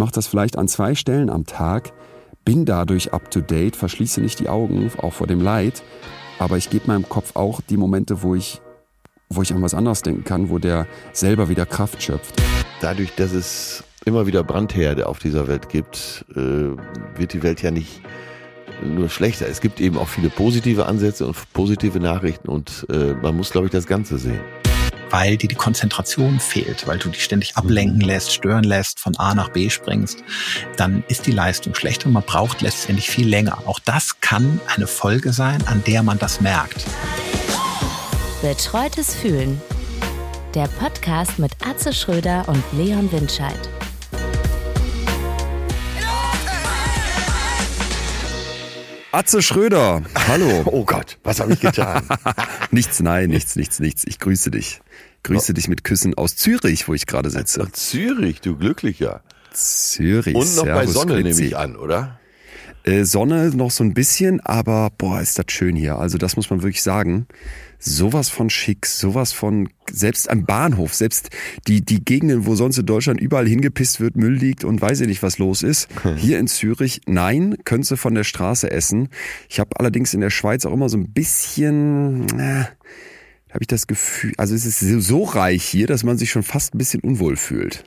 mache das vielleicht an zwei Stellen am Tag, bin dadurch up to date, verschließe nicht die Augen, auch vor dem Leid, aber ich gebe meinem Kopf auch die Momente, wo ich, wo ich an was anderes denken kann, wo der selber wieder Kraft schöpft. Dadurch, dass es immer wieder Brandherde auf dieser Welt gibt, äh, wird die Welt ja nicht nur schlechter. Es gibt eben auch viele positive Ansätze und positive Nachrichten und äh, man muss, glaube ich, das Ganze sehen weil dir die Konzentration fehlt, weil du dich ständig ablenken lässt, stören lässt, von A nach B springst, dann ist die Leistung schlechter und man braucht letztendlich viel länger. Auch das kann eine Folge sein, an der man das merkt. Betreutes Fühlen. Der Podcast mit Atze Schröder und Leon Windscheid. Atze Schröder, hallo. Oh Gott, was habe ich getan? nichts, nein, nichts, nichts, nichts. Ich grüße dich. Grüße oh. dich mit Küssen aus Zürich, wo ich gerade sitze. Zürich, du Glücklicher. Zürich. Und noch Servus, bei Sonne Grüezi. nehme ich an, oder? Äh, Sonne noch so ein bisschen, aber boah, ist das schön hier. Also das muss man wirklich sagen sowas von schick, sowas von, selbst am Bahnhof, selbst die, die Gegenden, wo sonst in Deutschland überall hingepisst wird, Müll liegt und weiß ich nicht, was los ist. Hier in Zürich, nein, könntest du von der Straße essen. Ich habe allerdings in der Schweiz auch immer so ein bisschen, äh, habe ich das Gefühl, also es ist so reich hier, dass man sich schon fast ein bisschen unwohl fühlt.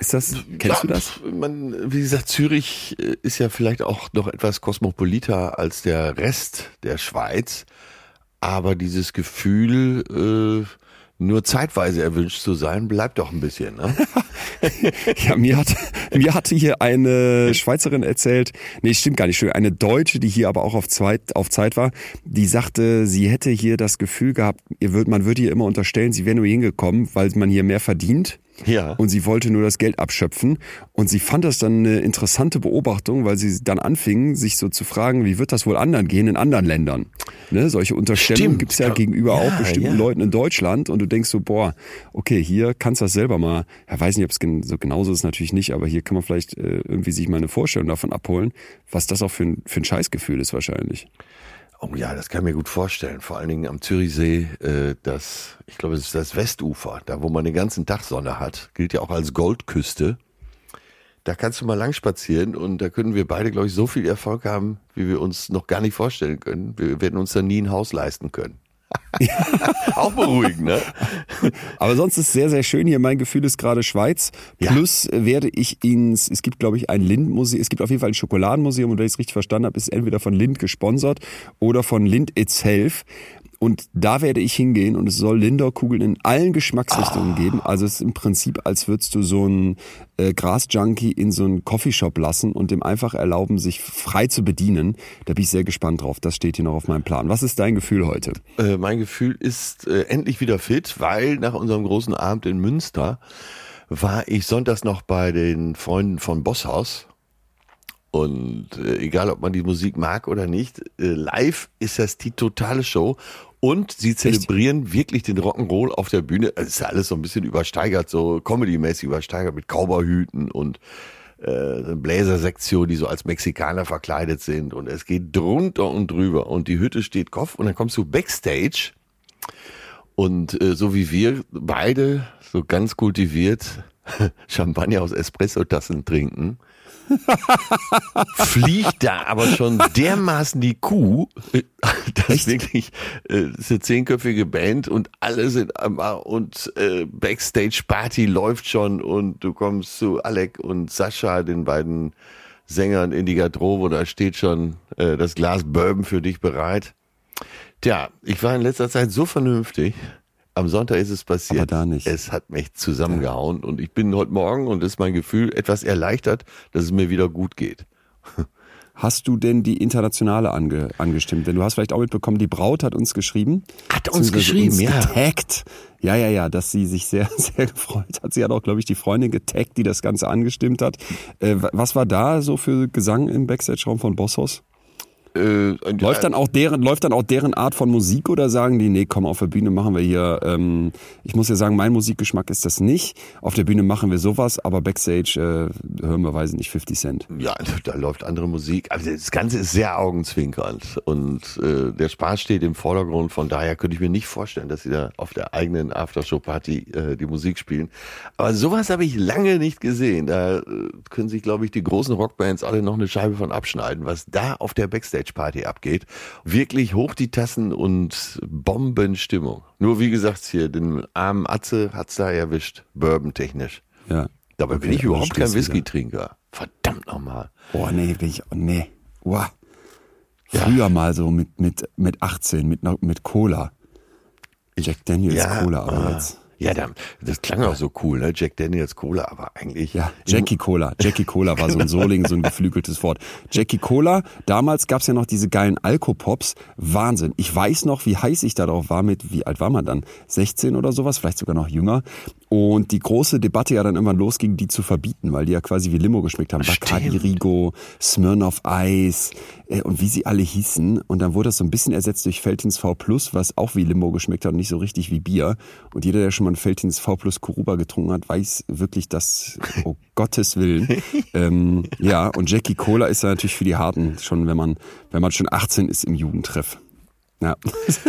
Ist das, kennst ja, du das? Man, wie gesagt, Zürich äh, ist ja vielleicht auch noch etwas kosmopoliter als der Rest der Schweiz aber dieses Gefühl, äh, nur zeitweise erwünscht zu sein, bleibt doch ein bisschen. Ne? ja, mir hat mir hatte hier eine Schweizerin erzählt, nee, stimmt gar nicht, eine Deutsche, die hier aber auch auf Zeit, auf Zeit war, die sagte, sie hätte hier das Gefühl gehabt, ihr würd, man würde ihr immer unterstellen, sie wäre nur hingekommen, weil man hier mehr verdient ja. Und sie wollte nur das Geld abschöpfen. Und sie fand das dann eine interessante Beobachtung, weil sie dann anfing, sich so zu fragen, wie wird das wohl anderen gehen in anderen Ländern? Ne? Solche Unterstellungen gibt es ja gegenüber ja, auch bestimmten ja. Leuten in Deutschland. Und du denkst so, boah, okay, hier kannst du das selber mal, ja, weiß nicht, ob es so genauso ist, natürlich nicht, aber hier kann man vielleicht äh, irgendwie sich mal eine Vorstellung davon abholen, was das auch für ein, für ein Scheißgefühl ist wahrscheinlich. Oh ja, das kann ich mir gut vorstellen. Vor allen Dingen am Zürichsee, äh, das, ich glaube, es ist das Westufer, da wo man den ganzen Tag Sonne hat, gilt ja auch als Goldküste. Da kannst du mal lang spazieren und da können wir beide, glaube ich, so viel Erfolg haben, wie wir uns noch gar nicht vorstellen können. Wir werden uns da nie ein Haus leisten können. auch beruhigend, ne? Aber sonst ist es sehr, sehr schön hier. Mein Gefühl ist gerade Schweiz. Plus ja. werde ich ins, es gibt glaube ich ein Lind-Museum, es gibt auf jeden Fall ein Schokoladenmuseum und wenn ich es richtig verstanden habe, ist es entweder von Lind gesponsert oder von Lind itself. Und da werde ich hingehen und es soll Lindor-Kugeln in allen Geschmacksrichtungen oh. geben. Also es ist im Prinzip, als würdest du so einen äh, Gras-Junkie in so einen Coffeeshop lassen und dem einfach erlauben, sich frei zu bedienen. Da bin ich sehr gespannt drauf. Das steht hier noch auf meinem Plan. Was ist dein Gefühl heute? Äh, mein Gefühl ist äh, endlich wieder fit, weil nach unserem großen Abend in Münster war ich sonntags noch bei den Freunden von Bosshaus und äh, egal, ob man die Musik mag oder nicht, äh, live ist das die totale Show. Und sie zelebrieren Echt? wirklich den Rock'n'Roll auf der Bühne. Es ist ja alles so ein bisschen übersteigert, so Comedy-mäßig übersteigert mit Cowboyhüten und äh, Bläsersektion, die so als Mexikaner verkleidet sind. Und es geht drunter und drüber. Und die Hütte steht Kopf. Und dann kommst du Backstage. Und äh, so wie wir beide, so ganz kultiviert, Champagner aus Espresso-Tassen trinken fliegt da aber schon dermaßen die Kuh, dass Echt? wirklich äh, ist eine zehnköpfige Band und alle sind und äh, Backstage Party läuft schon und du kommst zu Alec und Sascha, den beiden Sängern in die Garderobe, da steht schon äh, das Glas Bourbon für dich bereit. Tja, ich war in letzter Zeit so vernünftig. Am Sonntag ist es passiert. Aber da nicht. Es hat mich zusammengehauen und ich bin heute Morgen und ist mein Gefühl etwas erleichtert, dass es mir wieder gut geht. Hast du denn die Internationale ange, angestimmt? Denn du hast vielleicht auch mitbekommen, die Braut hat uns geschrieben. Hat uns geschrieben, uns ja. Getaggt. Ja, ja, ja, dass sie sich sehr, sehr gefreut hat. Sie hat auch, glaube ich, die Freundin getaggt, die das Ganze angestimmt hat. Äh, was war da so für Gesang im Backstage-Raum von Bosshaus? Äh, läuft dann auch deren, läuft dann auch deren Art von Musik oder sagen die, nee, komm, auf der Bühne machen wir hier, ähm, ich muss ja sagen, mein Musikgeschmack ist das nicht. Auf der Bühne machen wir sowas, aber Backstage äh, hören wir, weiß ich nicht, 50 Cent. Ja, da läuft andere Musik. Also das Ganze ist sehr augenzwinkernd und äh, der Spaß steht im Vordergrund. Von daher könnte ich mir nicht vorstellen, dass sie da auf der eigenen Aftershow-Party äh, die Musik spielen. Aber sowas habe ich lange nicht gesehen. Da äh, können sich, glaube ich, die großen Rockbands alle noch eine Scheibe von abschneiden, was da auf der Backstage-Party abgeht. Wirklich hoch die Tassen und Bombenstimmung. Nur wie gesagt, hier, den armen Atze hat's da erwischt, bourbon-technisch. Ja. Dabei bin Okay, ich überhaupt aber kein. Whisky-Trinker. Verdammt nochmal. Oh nee, bin ich, oh nee. Wow. Früher mal so mit, mit, mit 18, mit, mit Cola. Jack Daniels Cola, aber ah. jetzt. Ja, da- das klang auch so cool, ne? Jack Daniels Cola, aber eigentlich. Ja, Jackie Cola. Jackie Cola war so ein Soling, so ein geflügeltes Wort. Jackie Cola, damals gab's ja noch diese geilen Alkopops. Wahnsinn. Ich weiß noch, wie heiß ich darauf war mit, wie alt war man dann? 16 oder sowas, vielleicht sogar noch jünger. Und die große Debatte ja dann irgendwann losging, die zu verbieten, weil die ja quasi wie Limo geschmeckt haben. Bacardi. Rigo, Smirnoff Ice äh, und wie sie alle hießen. Und dann wurde das so ein bisschen ersetzt durch Feltins V Plus, was auch wie Limo geschmeckt hat und nicht so richtig wie Bier. Und jeder, der schon mal ein Feltins V Plus Kuruba getrunken hat, weiß wirklich, dass, oh Gottes Willen. ähm, ja, und Jackie Cola ist ja natürlich für die Harten, schon wenn man, wenn man schon 18 ist im Jugendtreff. Ja.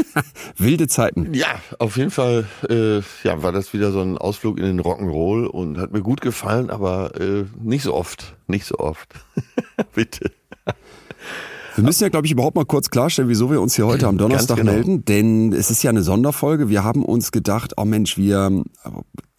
Wilde Zeiten. Ja, auf jeden Fall äh, ja, war das wieder so ein Ausflug in den Rock'n'Roll und hat mir gut gefallen, aber äh, nicht so oft. Nicht so oft. Bitte. Wir müssen ja, glaube ich, überhaupt mal kurz klarstellen, wieso wir uns hier heute am Donnerstag genau. melden. Denn es ist ja eine Sonderfolge. Wir haben uns gedacht, oh Mensch, wir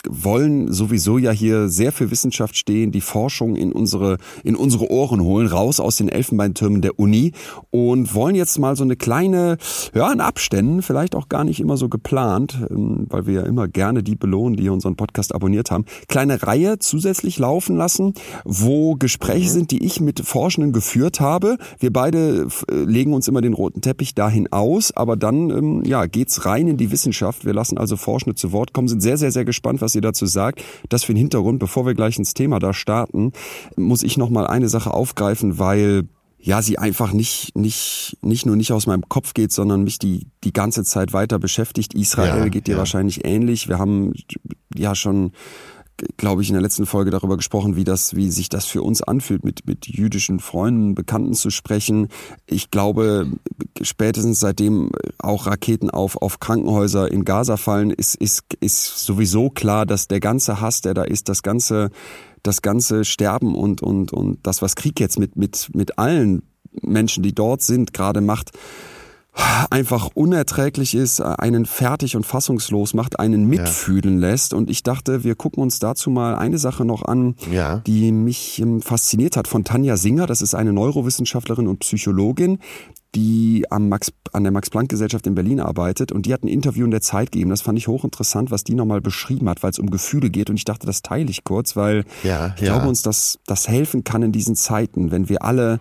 wollen sowieso ja hier sehr für Wissenschaft stehen, die Forschung in unsere, in unsere Ohren holen, raus aus den Elfenbeintürmen der Uni und wollen jetzt mal so eine kleine, ja, in Abständen, vielleicht auch gar nicht immer so geplant, ähm, weil wir ja immer gerne die belohnen, die unseren Podcast abonniert haben, kleine Reihe zusätzlich laufen lassen, wo Gespräche sind, die ich mit Forschenden geführt habe. Wir beide äh, legen uns immer den roten Teppich dahin aus, aber dann ähm, ja, geht's rein in die Wissenschaft. Wir lassen also Forschende zu Wort kommen, sind sehr, sehr, sehr gespannt, was ihr dazu sagt. Das für den Hintergrund, bevor wir gleich ins Thema da starten, muss ich noch mal eine Sache aufgreifen, weil ja, sie einfach nicht, nicht, nicht nur nicht aus meinem Kopf geht, sondern mich die, die ganze Zeit weiter beschäftigt. Israel Ja, geht dir ja. wahrscheinlich ähnlich. Wir haben ja schon glaube ich, in der letzten Folge darüber gesprochen, wie das, wie sich das für uns anfühlt, mit, mit jüdischen Freunden, Bekannten zu sprechen. Ich glaube, spätestens seitdem auch Raketen auf, auf Krankenhäuser in Gaza fallen, ist, ist, ist sowieso klar, dass der ganze Hass, der da ist, das ganze, das ganze Sterben und, und, und das, was Krieg jetzt mit, mit, mit allen Menschen, die dort sind, gerade macht, einfach unerträglich ist, einen fertig und fassungslos macht, einen mitfühlen lässt. Und ich dachte, wir gucken uns dazu mal eine Sache noch an, Ja. die mich ähm, fasziniert hat von Tanja Singer. Das ist eine Neurowissenschaftlerin und Psychologin, die am Max, an der Max-Planck-Gesellschaft in Berlin arbeitet. Und die hat ein Interview in der Zeit gegeben. Das fand ich hochinteressant, was die nochmal beschrieben hat, weil es um Gefühle geht. Und ich dachte, das teile ich kurz, weil Ja, ich ja. glaube uns, dass das helfen kann in diesen Zeiten, wenn wir alle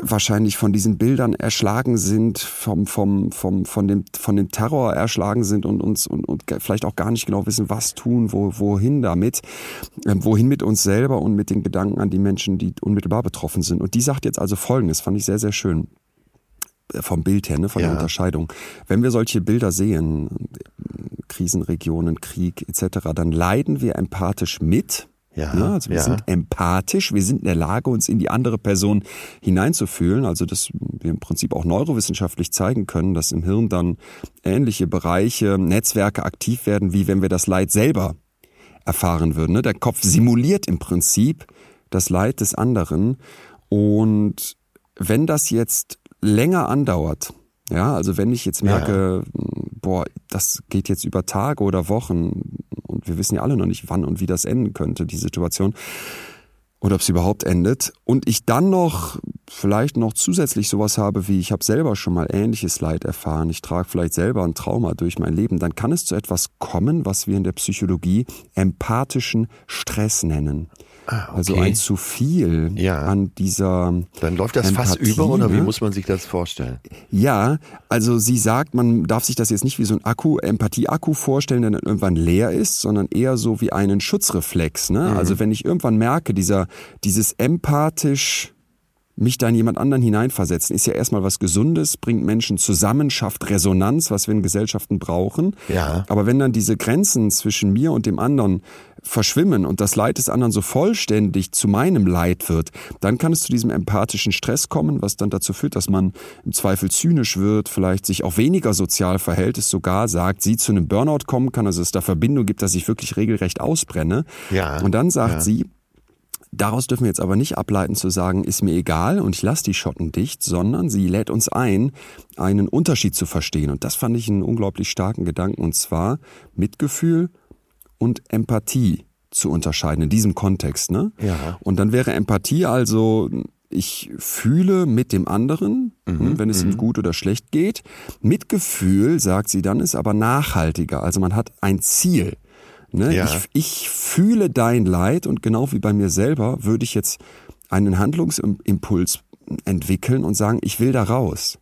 wahrscheinlich von diesen Bildern erschlagen sind, vom, vom, vom, von, dem, von dem Terror erschlagen sind und uns und, und vielleicht auch gar nicht genau wissen, was tun, wo, wohin damit, ähm, wohin mit uns selber und mit den Gedanken an die Menschen, die unmittelbar betroffen sind. Und die sagt jetzt also Folgendes, fand ich sehr, sehr schön Äh, vom Bild her, ne, von Ja. der Unterscheidung. Wenn wir solche Bilder sehen, Krisenregionen, Krieg etc., dann leiden wir empathisch mit. Ja, ne? Also wir ja. sind empathisch, wir sind in der Lage, uns in die andere Person hineinzufühlen. Also dass wir im Prinzip auch neurowissenschaftlich zeigen können, dass im Hirn dann ähnliche Bereiche, Netzwerke aktiv werden, wie wenn wir das Leid selber erfahren würden. Ne? Der Kopf simuliert im Prinzip das Leid des anderen. Und wenn das jetzt länger andauert, ja, also wenn ich jetzt merke, boah, das geht jetzt über Tage oder Wochen und wir wissen ja alle noch nicht, wann und wie das enden könnte, die Situation, oder ob es überhaupt endet. Und ich dann noch vielleicht noch zusätzlich sowas habe wie, ich habe selber schon mal ähnliches Leid erfahren, ich trage vielleicht selber ein Trauma durch mein Leben, dann kann es zu etwas kommen, was wir in der Psychologie empathischen Stress nennen. Ah, okay. Also ein zu viel Ja. an dieser Dann läuft das Fass Empathie, über oder wie ne? muss man sich das vorstellen? Ja, also sie sagt, man darf sich das jetzt nicht wie so ein Akku, Empathie-Akku vorstellen, der dann irgendwann leer ist, sondern eher so wie einen Schutzreflex. Ne? Mhm. Also wenn ich irgendwann merke, dieser, dieses empathisch mich da in jemand anderen hineinversetzen, ist ja erstmal was Gesundes, bringt Menschen zusammen, schafft Resonanz, was wir in Gesellschaften brauchen. Ja. Aber wenn dann diese Grenzen zwischen mir und dem anderen verschwimmen und das Leid des anderen so vollständig zu meinem Leid wird, dann kann es zu diesem empathischen Stress kommen, was dann dazu führt, dass man im Zweifel zynisch wird, vielleicht sich auch weniger sozial verhält, es sogar sagt, sie zu einem Burnout kommen kann, also es da Verbindung gibt, dass ich wirklich regelrecht ausbrenne. Ja. Und dann sagt Ja. sie, Daraus dürfen wir jetzt aber nicht ableiten zu sagen, ist mir egal und ich lasse die Schotten dicht, sondern sie lädt uns ein, einen Unterschied zu verstehen. Und das fand ich einen unglaublich starken Gedanken, und zwar Mitgefühl und Empathie zu unterscheiden in diesem Kontext. Ne? Ja. Und dann wäre Empathie also, ich fühle mit dem anderen, Mhm, wenn es ihm gut oder schlecht geht. Mitgefühl, sagt sie dann, ist aber nachhaltiger. Also man hat ein Ziel. Ne? Ja. Ich, ich fühle dein Leid und genau wie bei mir selber würde ich jetzt einen Handlungsimpuls entwickeln und sagen, ich will da raus.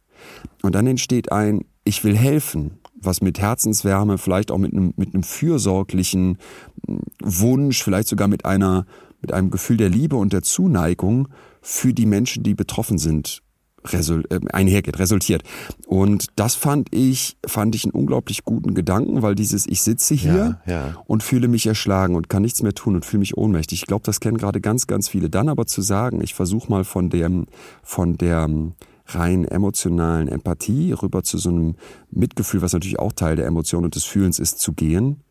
Und dann entsteht ein, ich will helfen, was mit Herzenswärme, vielleicht auch mit einem, mit einem fürsorglichen mm, Wunsch, vielleicht sogar mit einer, mit einem Gefühl der Liebe und der Zuneigung für die Menschen, die betroffen sind, resul äh, einhergeht, resultiert. Und das fand ich, fand ich einen unglaublich guten Gedanken, weil dieses, ich sitze hier Ja, ja. und fühle mich erschlagen und kann nichts mehr tun und fühle mich ohnmächtig. Ich glaube, das kennen gerade ganz, ganz viele. Dann aber zu sagen, ich versuche mal von dem, von der ähm, rein emotionalen Empathie rüber zu so einem Mitgefühl, was natürlich auch Teil der Emotion und des Fühlens ist, zu gehen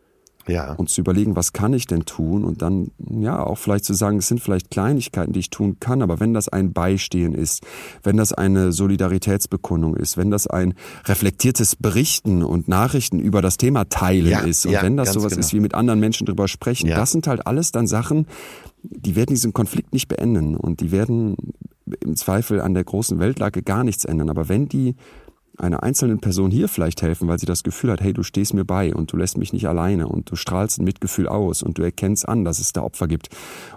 Ja. und zu überlegen, was kann ich denn tun und dann ja auch vielleicht zu sagen, es sind vielleicht Kleinigkeiten, die ich tun kann, aber wenn das ein Beistehen ist, wenn das eine Solidaritätsbekundung ist, wenn das ein reflektiertes Berichten und Nachrichten über das Thema teilen Ja, ist und ja, wenn das sowas genau. ist wie mit anderen Menschen drüber sprechen, Ja. das sind halt alles dann Sachen, die werden diesen Konflikt nicht beenden und die werden im Zweifel an der großen Weltlage gar nichts ändern, aber wenn die einer einzelnen Person hier vielleicht helfen, weil sie das Gefühl hat, hey, du stehst mir bei und du lässt mich nicht alleine und du strahlst ein Mitgefühl aus und du erkennst an, dass es da Opfer gibt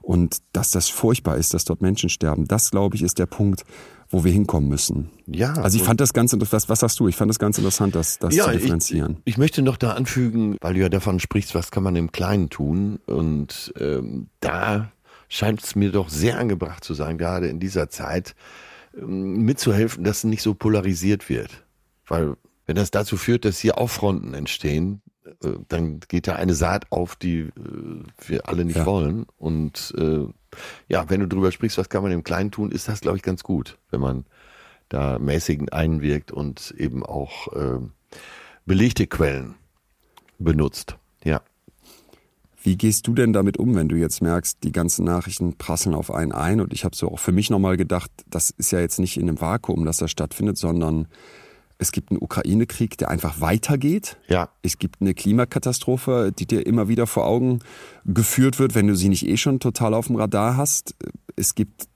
und dass das furchtbar ist, dass dort Menschen sterben. Das, glaube ich, ist der Punkt, wo wir hinkommen müssen. Ja, Also ich fand das ganz interessant, was, sagst du? Ich fand das ganz interessant, das, das zu differenzieren. Ich, ich möchte noch da anfügen, weil du ja davon sprichst, was kann man im Kleinen tun. Und ähm, da scheint es mir doch sehr angebracht zu sein, gerade in dieser Zeit, ähm, mitzuhelfen, dass es nicht so polarisiert wird. Weil wenn das dazu führt, dass hier auch Fronten entstehen, äh, dann geht da eine Saat auf, die äh, wir alle nicht Ja. wollen. Und äh, ja, wenn du drüber sprichst, was kann man im Kleinen tun, ist das, glaube ich, ganz gut, wenn man da mäßigend einwirkt und eben auch äh, belegte Quellen benutzt. Ja. Wie gehst du denn damit um, wenn du jetzt merkst, die ganzen Nachrichten prasseln auf einen ein? Und ich habe so auch für mich nochmal gedacht, das ist ja jetzt nicht in einem Vakuum, dass das stattfindet, sondern es gibt einen Ukraine-Krieg, der einfach weitergeht. Ja. Es gibt eine Klimakatastrophe, die dir immer wieder vor Augen geführt wird, wenn du sie nicht eh schon total auf dem Radar hast. Es gibt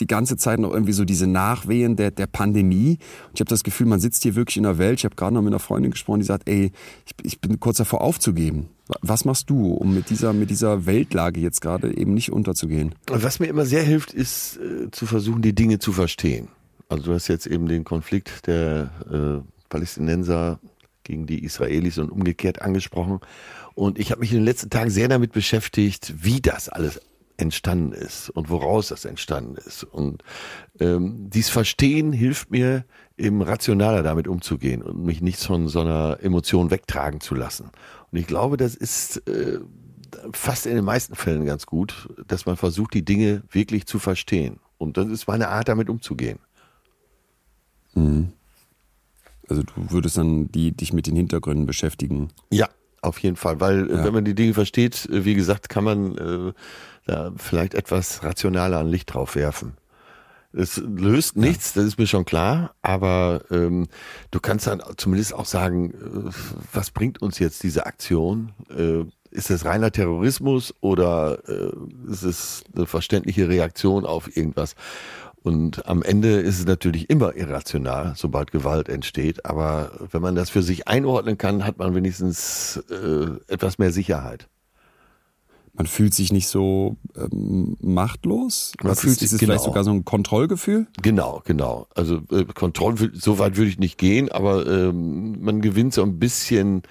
die ganze Zeit noch irgendwie so diese Nachwehen der, der Pandemie. Und ich habe das Gefühl, man sitzt hier wirklich in der Welt. Ich habe gerade noch mit einer Freundin gesprochen, die sagt, ey, ich, ich bin kurz davor aufzugeben. Was machst du, um mit dieser, mit dieser Weltlage jetzt gerade eben nicht unterzugehen? Was mir immer sehr hilft, ist äh, zu versuchen, die Dinge zu verstehen. Also du hast jetzt eben den Konflikt der äh, Palästinenser gegen die Israelis und umgekehrt angesprochen. Und ich habe mich in den letzten Tagen sehr damit beschäftigt, wie das alles entstanden ist und woraus das entstanden ist. Und ähm, dies Verstehen hilft mir, eben rationaler damit umzugehen und mich nicht von so einer Emotion wegtragen zu lassen. Und ich glaube, das ist äh, fast in den meisten Fällen ganz gut, dass man versucht, die Dinge wirklich zu verstehen. Und das ist meine Art, damit umzugehen. Also du würdest dann die, dich mit den Hintergründen beschäftigen. Ja, auf jeden Fall, weil äh, Ja. wenn man die Dinge versteht, äh, wie gesagt, kann man äh, da vielleicht etwas rationaler ein Licht drauf werfen. Es löst nichts, das ist mir schon klar, aber ähm, du kannst dann zumindest auch sagen, äh, was bringt uns jetzt diese Aktion? Äh, ist es reiner Terrorismus oder äh, ist es eine verständliche Reaktion auf irgendwas? Und am Ende ist es natürlich immer irrational, sobald Gewalt entsteht. Aber wenn man das für sich einordnen kann, hat man wenigstens äh, etwas mehr Sicherheit. Man fühlt sich nicht so ähm, machtlos. Man Was fühlt ist, sich- ist es genau. vielleicht sogar so ein Kontrollgefühl? Genau, genau. Also äh, Kontrolle, so weit würde ich nicht gehen, aber ähm, man gewinnt so ein bisschen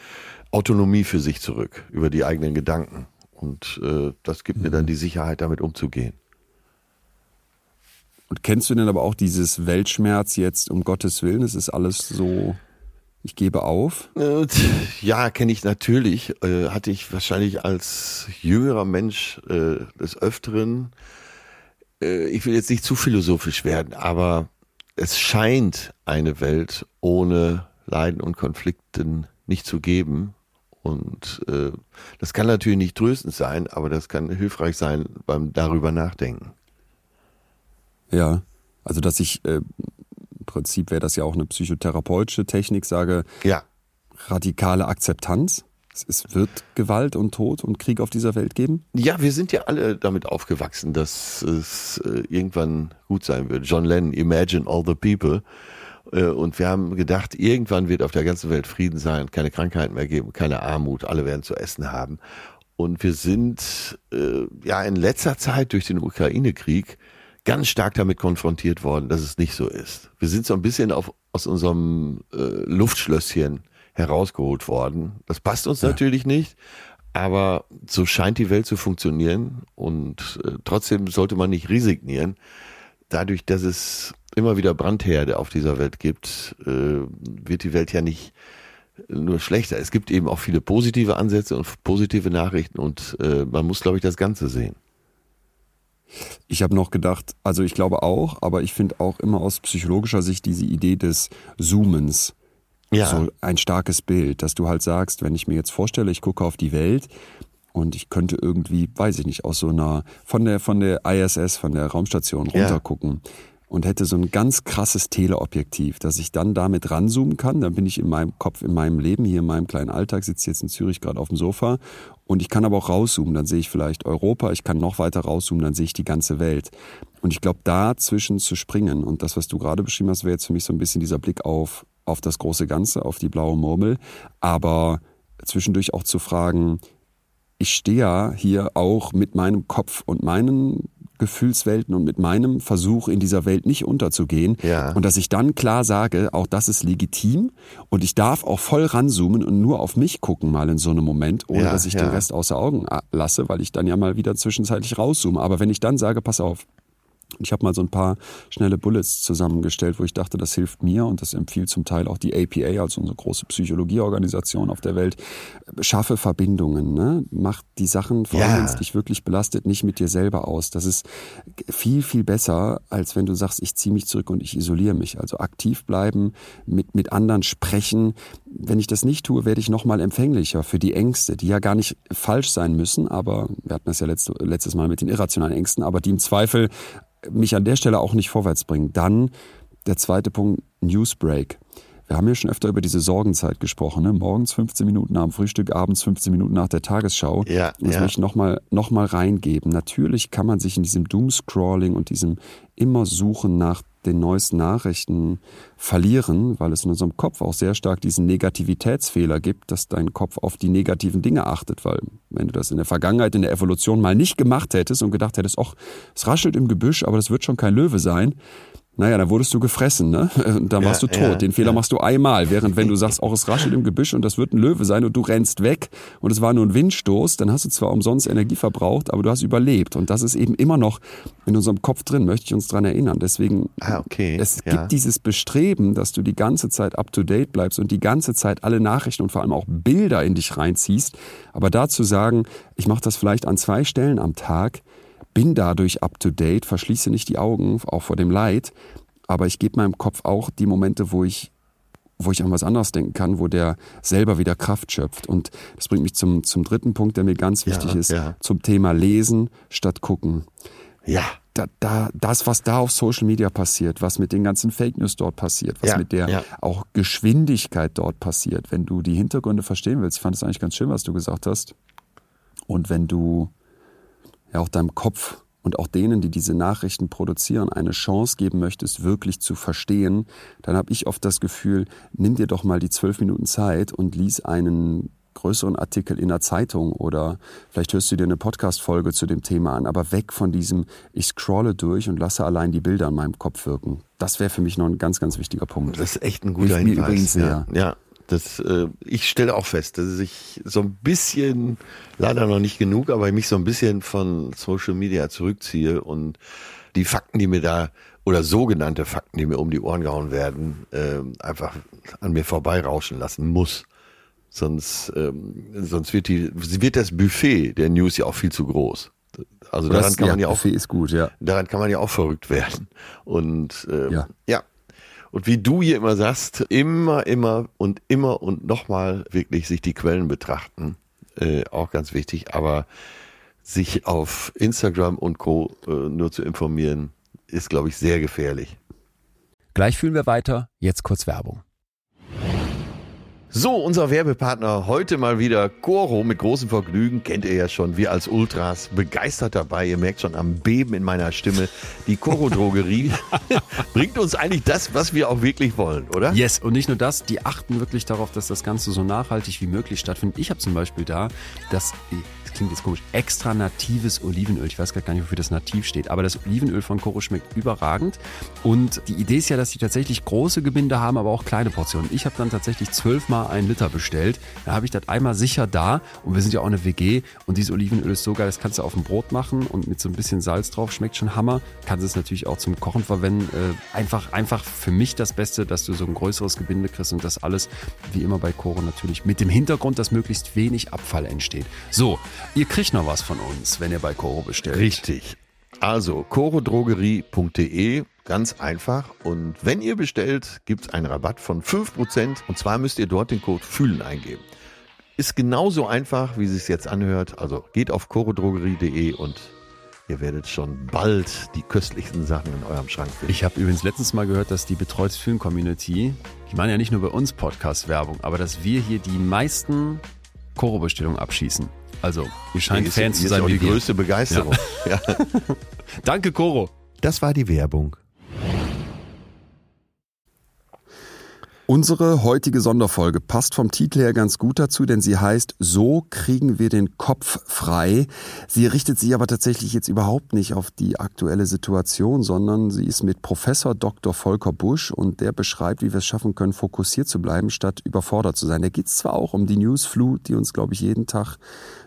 Autonomie für sich zurück über die eigenen Gedanken. Und äh, das gibt mir dann die Sicherheit, damit umzugehen. Und kennst du denn aber auch dieses Weltschmerz jetzt, um Gottes Willen? Es ist alles so, ich gebe auf? Äh, ja, kenne ich natürlich. Äh, hatte ich wahrscheinlich als jüngerer Mensch äh, des Öfteren. Ich will jetzt nicht zu philosophisch werden, aber es scheint eine Welt ohne Leiden und Konflikten nicht zu geben. Und äh, das kann natürlich nicht tröstend sein, aber das kann hilfreich sein beim darüber nachdenken. Ja, also dass ich äh, im Prinzip wäre das ja auch eine psychotherapeutische Technik, sage Ja, radikale Akzeptanz. Es, wird Gewalt und Tod und Krieg auf dieser Welt geben. Ja, wir sind ja alle damit aufgewachsen, dass es äh, irgendwann gut sein wird. John Lennon, Imagine All the People. Äh, und wir haben gedacht, irgendwann wird auf der ganzen Welt Frieden sein, keine Krankheiten mehr geben, keine Armut, alle werden zu essen haben. Und wir sind äh, ja in letzter Zeit durch den Ukraine-Krieg ganz stark damit konfrontiert worden, dass es nicht so ist. Wir sind so ein bisschen auf, aus unserem äh, Luftschlösschen herausgeholt worden. Das passt uns natürlich nicht, aber so scheint die Welt zu funktionieren und äh, trotzdem sollte man nicht resignieren. Dadurch, dass es immer wieder Brandherde auf dieser Welt gibt, äh, wird die Welt ja nicht nur schlechter. Es gibt eben auch viele positive Ansätze und positive Nachrichten und äh, man muss, glaube ich, das Ganze sehen. Ich habe noch gedacht, also ich glaube auch, aber ich finde auch immer aus psychologischer Sicht diese Idee des Zoomens Ja. so ein starkes Bild, dass du halt sagst, wenn ich mir jetzt vorstelle, ich gucke auf die Welt und ich könnte irgendwie, weiß ich nicht, aus so einer von der von der ISS, von der Raumstation Ja. Und hätte so ein ganz krasses Teleobjektiv, dass ich dann damit ranzoomen kann, dann bin ich in meinem Kopf, in meinem Leben, hier in meinem kleinen Alltag, sitze jetzt in Zürich gerade auf dem Sofa und ich kann aber auch rauszoomen, dann sehe ich vielleicht Europa, ich kann noch weiter rauszoomen, dann sehe ich die ganze Welt. Und ich glaube, dazwischen zu springen und das, was du gerade beschrieben hast, wäre jetzt für mich so ein bisschen dieser Blick auf, auf das große Ganze, auf die blaue Murmel, aber zwischendurch auch zu fragen, ich stehe ja hier auch mit meinem Kopf und meinen Gefühlswelten und mit meinem Versuch in dieser Welt nicht unterzugehen. Ja. Und dass ich dann klar sage, auch das ist legitim und ich darf auch voll ranzoomen und nur auf mich gucken mal in so einem Moment, ohne Ja, dass ich ja. den Rest außer Augen a- lasse, weil ich dann ja mal wieder zwischenzeitlich rauszoome. Aber wenn ich dann sage, pass auf, ich habe mal so ein paar schnelle Bullets zusammengestellt, wo ich dachte, das hilft mir und das empfiehlt zum Teil auch die APA, also unsere große Psychologieorganisation auf der Welt. Schaffe Verbindungen, ne? mach die Sachen, vor allem Ja. wenn es dich wirklich belastet, nicht mit dir selber aus. Das ist viel, viel besser, als wenn du sagst, ich ziehe mich zurück und ich isoliere mich. Also aktiv bleiben, mit, mit anderen sprechen. Wenn ich das nicht tue, werde ich nochmal empfänglicher für die Ängste, die ja gar nicht falsch sein müssen, aber wir hatten das ja letzte, letztes Mal mit den irrationalen Ängsten, aber die im Zweifel mich an der Stelle auch nicht vorwärts bringen. Dann der zweite Punkt, Newsbreak. Wir haben ja schon öfter über diese Sorgenzeit gesprochen. Ne? Morgens 15 Minuten nach dem Frühstück, abends 15 Minuten nach der Tagesschau. Ja, Und das ja. möchte ich nochmal noch mal reingeben. Natürlich kann man sich in diesem Doomscrolling und diesem immer Suchen nach den neuesten Nachrichten verlieren, weil es in unserem Kopf auch sehr stark diesen Negativitätsfehler gibt, dass dein Kopf auf die negativen Dinge achtet, weil wenn du das in der Vergangenheit, in der Evolution mal nicht gemacht hättest und gedacht hättest, ach, es raschelt im Gebüsch, aber das wird schon kein Löwe sein, naja, dann wurdest du gefressen, ne? Und dann Ja, warst du tot. ja, Den Fehler ja. machst du einmal. Während wenn du sagst, auch es raschelt im Gebüsch und das wird ein Löwe sein und du rennst weg und es war nur ein Windstoß, dann hast du zwar umsonst Energie verbraucht, aber du hast überlebt. Und das ist eben immer noch in unserem Kopf drin, möchte ich uns dran erinnern. Deswegen, Ah, okay. es gibt dieses Bestreben, dass du die ganze Zeit up to date bleibst und die ganze Zeit alle Nachrichten und vor allem auch Bilder in dich reinziehst. Aber dazu sagen, ich mache das vielleicht an zwei Stellen am Tag, bin dadurch up to date, verschließe nicht die Augen, auch vor dem Leid, aber ich gebe meinem Kopf auch die Momente, wo ich wo ich an was anderes denken kann, wo der selber wieder Kraft schöpft. Und das bringt mich zum, zum dritten Punkt, der mir ganz wichtig Ja, ist, ja. zum Thema Lesen statt gucken. ja. Da, da, das, was da auf Social Media passiert, was mit den ganzen Fake News dort passiert, was Ja, mit der ja. auch Geschwindigkeit dort passiert, wenn du die Hintergründe verstehen willst, ich fand es eigentlich ganz schön, was du gesagt hast. Und wenn du ja auch deinem Kopf und auch denen, die diese Nachrichten produzieren, eine Chance geben möchtest, wirklich zu verstehen, dann habe ich oft das Gefühl, nimm dir doch mal die zwölf Minuten Zeit und lies einen größeren Artikel in der Zeitung oder vielleicht hörst du dir eine Podcast-Folge zu dem Thema an, aber weg von diesem, ich scrolle durch und lasse allein die Bilder in meinem Kopf wirken. Das wäre für mich noch ein ganz, ganz wichtiger Punkt. Das ist echt ein guter Hilft mir Hinweis. übrigens ja. ja, Das, äh, ich stelle auch fest, dass ich so ein bisschen, leider noch nicht genug, aber mich so ein bisschen von Social Media zurückziehe und die Fakten, die mir da, oder sogenannte Fakten, die mir um die Ohren gehauen werden, äh, einfach an mir vorbeirauschen lassen muss. Sonst, ähm, sonst wird die, wird das Buffet der News ja auch viel zu groß. Also daran das, kann man ja, ja auch, ist gut, ja. daran kann man ja auch verrückt werden. Und ähm, ja. ja. Und wie du hier immer sagst, immer, immer und immer und nochmal wirklich sich die Quellen betrachten, äh, auch ganz wichtig. Aber sich auf Instagram und Co. Äh, nur zu informieren, ist, glaube ich, sehr gefährlich. Gleich fühlen wir weiter. Jetzt kurz Werbung. So, unser Werbepartner heute mal wieder Coro mit großem Vergnügen. Kennt ihr ja schon. Wir als Ultras begeistert dabei. Ihr merkt schon am Beben in meiner Stimme. Die Coro Drogerie bringt uns eigentlich das, was wir auch wirklich wollen, oder? Yes. Und nicht nur das. Die achten wirklich darauf, dass das Ganze so nachhaltig wie möglich stattfindet. Ich habe zum Beispiel da das klingt jetzt komisch, extra natives Olivenöl. Ich weiß gar nicht, wofür das nativ steht, aber das Olivenöl von Koro schmeckt überragend. Und die Idee ist ja, dass sie tatsächlich große Gebinde haben, aber auch kleine Portionen. Ich habe dann tatsächlich zwölfmal einen Liter bestellt. Da habe ich das einmal sicher da und wir sind ja auch eine WG und dieses Olivenöl ist so geil, das kannst du auf dem Brot machen und mit so ein bisschen Salz drauf, schmeckt schon Hammer. Kannst es natürlich auch zum Kochen verwenden. Äh, einfach, einfach für mich das Beste, dass du so ein größeres Gebinde kriegst und das alles, wie immer bei Koro natürlich, mit dem Hintergrund, dass möglichst wenig Abfall entsteht. So, Ihr kriegt noch was von uns, wenn ihr bei Coro bestellt. Richtig. Also corodrogerie.de, ganz einfach. Und wenn ihr bestellt, gibt es einen Rabatt von 5%. Und zwar müsst ihr dort den Code Fühlen eingeben. Ist genauso einfach, wie es sich jetzt anhört. Also geht auf corodrogerie.de und ihr werdet schon bald die köstlichsten Sachen in eurem Schrank finden. Ich habe übrigens letztens mal gehört, dass die Betreutes Fühlen Community, die machen ja nicht nur bei uns Podcast-Werbung, aber dass wir hier die meisten Koro-Bestellungen abschießen. Also, ihr scheint ist, Fans zu sein. Ist auch die größte Begeisterung. Ja. ja. Danke, Koro. Das war die Werbung. Unsere heutige Sonderfolge passt vom Titel her ganz gut dazu, denn sie heißt So kriegen wir den Kopf frei. Sie richtet sich aber tatsächlich jetzt überhaupt nicht auf die aktuelle Situation, sondern sie ist mit Professor Dr. Volker Busch und der beschreibt, wie wir es schaffen können, fokussiert zu bleiben, statt überfordert zu sein. Da geht es zwar auch um die Newsflut, die uns, glaube ich, jeden Tag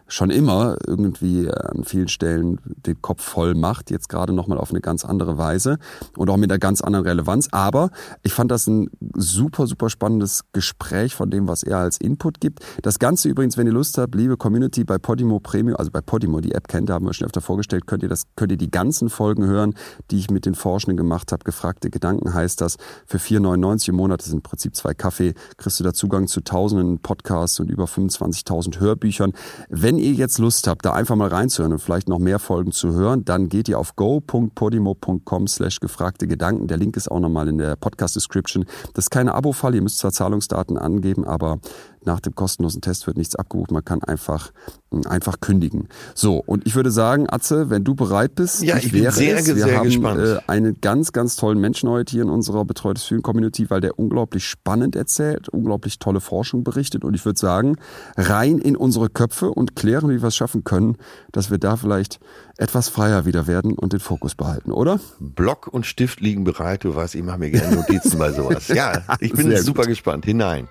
schon immer irgendwie an vielen Stellen den Kopf voll macht, jetzt gerade nochmal auf eine ganz andere Weise und auch mit einer ganz anderen Relevanz. Aber ich fand das ein super, super spannendes Gespräch von dem, was er als Input gibt. Das Ganze übrigens, wenn ihr Lust habt, liebe Community, bei Podimo Premium, also bei Podimo, die App kennt, da haben wir schon öfter vorgestellt, könnt ihr das, könnt ihr die ganzen Folgen hören, die ich mit den Forschenden gemacht habe. Gefragte Gedanken heißt das. Für 4,99 im Monat, das sind im Prinzip zwei Kaffee, kriegst du da Zugang zu tausenden Podcasts und über 25.000 Hörbüchern. Wenn wenn ihr jetzt Lust habt, da einfach mal reinzuhören und vielleicht noch mehr Folgen zu hören, dann geht ihr auf go.podimo.com slash gefragte Gedanken. Der Link ist auch nochmal in der Podcast-Description. Das ist keine Abo-Fall, ihr müsst zwar Zahlungsdaten angeben, aber nach dem kostenlosen Test wird nichts abgebucht. Man kann einfach, hm, einfach kündigen. So, und ich würde sagen, Atze, wenn du bereit bist, ja, ich, ich bin sehr, es. Wir sehr haben, gespannt. Äh, einen ganz, ganz tollen Menschen heute hier in unserer Betreutes Fühlen Community, weil der unglaublich spannend erzählt, unglaublich tolle Forschung berichtet. Und ich würde sagen, rein in unsere Köpfe und klären, wie wir es schaffen können, dass wir da vielleicht etwas freier wieder werden und den Fokus behalten, oder? Block und Stift liegen bereit. Du weißt, ich mache mir gerne Notizen bei sowas. Ja, ich bin super gut. gespannt. Hinein.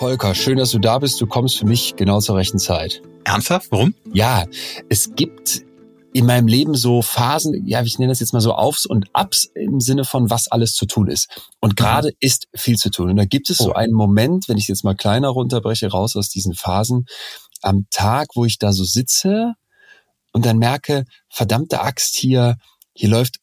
Volker, schön, dass du da bist. Du kommst für mich genau zur rechten Zeit. Ernsthaft? Warum? Ja, es gibt in meinem Leben so Phasen, ja, ich nenne das jetzt mal so Aufs und Ups im Sinne von, was alles zu tun ist. Und gerade mhm. ist viel zu tun. Und da gibt es oh. so einen Moment, wenn ich es jetzt mal kleiner runterbreche, raus aus diesen Phasen, am Tag, wo ich da so sitze und dann merke, verdammte Axt hier, hier läuft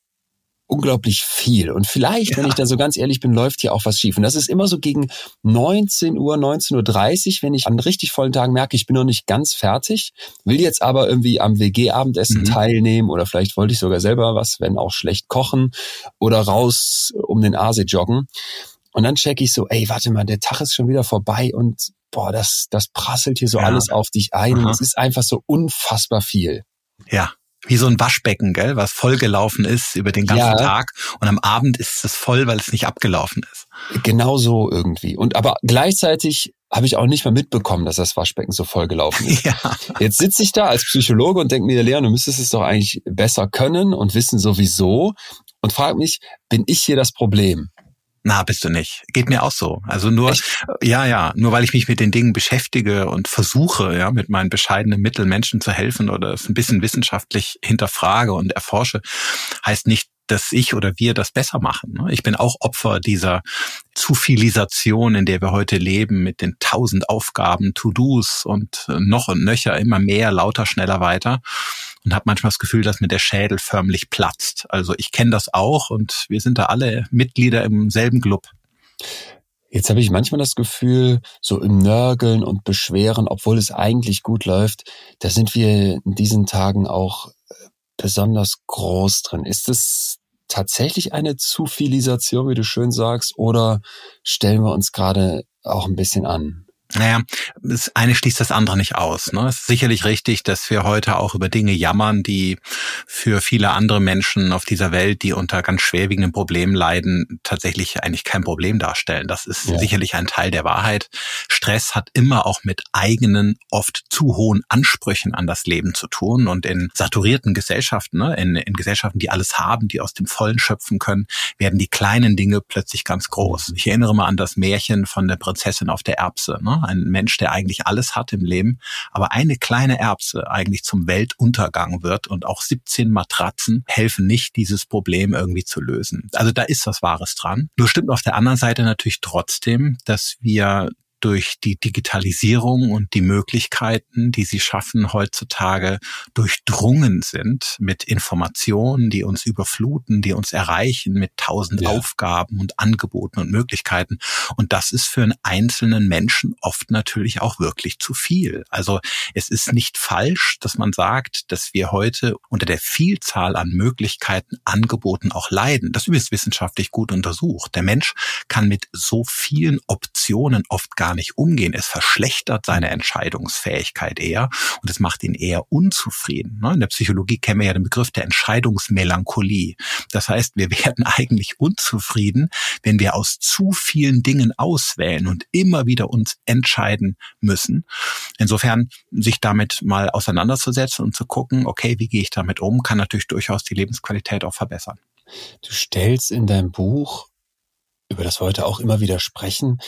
unglaublich viel. Und vielleicht, ja. wenn ich da so ganz ehrlich bin, läuft hier auch was schief. Und das ist immer so gegen 19 Uhr, 19.30 Uhr, wenn ich an richtig vollen Tagen merke, ich bin noch nicht ganz fertig, will jetzt aber irgendwie am WG-Abendessen mhm. teilnehmen oder vielleicht wollte ich sogar selber was, wenn auch schlecht kochen oder raus um den Aasee joggen. Und dann checke ich so, ey, warte mal, der Tag ist schon wieder vorbei und boah, das, das prasselt hier so ja. alles auf dich ein. Und es ist einfach so unfassbar viel. Ja, wie so ein Waschbecken, gell, was vollgelaufen ist über den ganzen ja. Tag und am Abend ist es voll, weil es nicht abgelaufen ist. Genau so irgendwie. Und aber gleichzeitig habe ich auch nicht mehr mitbekommen, dass das Waschbecken so vollgelaufen ist. Ja. Jetzt sitze ich da als Psychologe und denke mir, Leon, du müsstest es doch eigentlich besser können und wissen sowieso und frage mich, bin ich hier das Problem? Na, bist du nicht. Geht mir auch so. Also nur, Echt? ja, ja, nur weil ich mich mit den Dingen beschäftige und versuche, ja, mit meinen bescheidenen Mitteln Menschen zu helfen oder es ein bisschen wissenschaftlich hinterfrage und erforsche, heißt nicht, dass ich oder wir das besser machen. Ne? Ich bin auch Opfer dieser Zufilisation, in der wir heute leben, mit den tausend Aufgaben, To-Dos und äh, noch und nöcher, immer mehr, lauter, schneller weiter und habe manchmal das Gefühl, dass mir der Schädel förmlich platzt. Also ich kenne das auch und wir sind da alle Mitglieder im selben Club. Jetzt habe ich manchmal das Gefühl, so im Nörgeln und Beschweren, obwohl es eigentlich gut läuft, da sind wir in diesen Tagen auch äh, besonders groß drin. Ist es tatsächlich eine Zufilisation, wie du schön sagst, oder stellen wir uns gerade auch ein bisschen an? Naja, das eine schließt das andere nicht aus. Ne? Es ist sicherlich richtig, dass wir heute auch über Dinge jammern, die für viele andere Menschen auf dieser Welt, die unter ganz schwerwiegenden Problemen leiden, tatsächlich eigentlich kein Problem darstellen. Das ist ja. sicherlich ein Teil der Wahrheit. Stress hat immer auch mit eigenen, oft zu hohen Ansprüchen an das Leben zu tun. Und in saturierten Gesellschaften, ne? in, in Gesellschaften, die alles haben, die aus dem Vollen schöpfen können, werden die kleinen Dinge plötzlich ganz groß. Ich erinnere mal an das Märchen von der Prinzessin auf der Erbse. Ne? Ein Mensch, der eigentlich alles hat im Leben, aber eine kleine Erbse eigentlich zum Weltuntergang wird und auch 17 Matratzen helfen nicht, dieses Problem irgendwie zu lösen. Also da ist was Wahres dran. Nur stimmt auf der anderen Seite natürlich trotzdem, dass wir durch die Digitalisierung und die Möglichkeiten, die sie schaffen, heutzutage durchdrungen sind mit Informationen, die uns überfluten, die uns erreichen mit tausend ja. Aufgaben und Angeboten und Möglichkeiten. Und das ist für einen einzelnen Menschen oft natürlich auch wirklich zu viel. Also es ist nicht falsch, dass man sagt, dass wir heute unter der Vielzahl an Möglichkeiten, Angeboten auch leiden. Das ist wissenschaftlich gut untersucht. Der Mensch kann mit so vielen Optionen oft gar gar nicht umgehen. Es verschlechtert seine Entscheidungsfähigkeit eher und es macht ihn eher unzufrieden. Ne? In der Psychologie kennen wir ja den Begriff der Entscheidungsmelancholie. Das heißt, wir werden eigentlich unzufrieden, wenn wir aus zu vielen Dingen auswählen und immer wieder uns entscheiden müssen. Insofern sich damit mal auseinanderzusetzen und zu gucken, okay, wie gehe ich damit um, kann natürlich durchaus die Lebensqualität auch verbessern. Du stellst in deinem Buch über das wir heute auch immer wieder sprechen,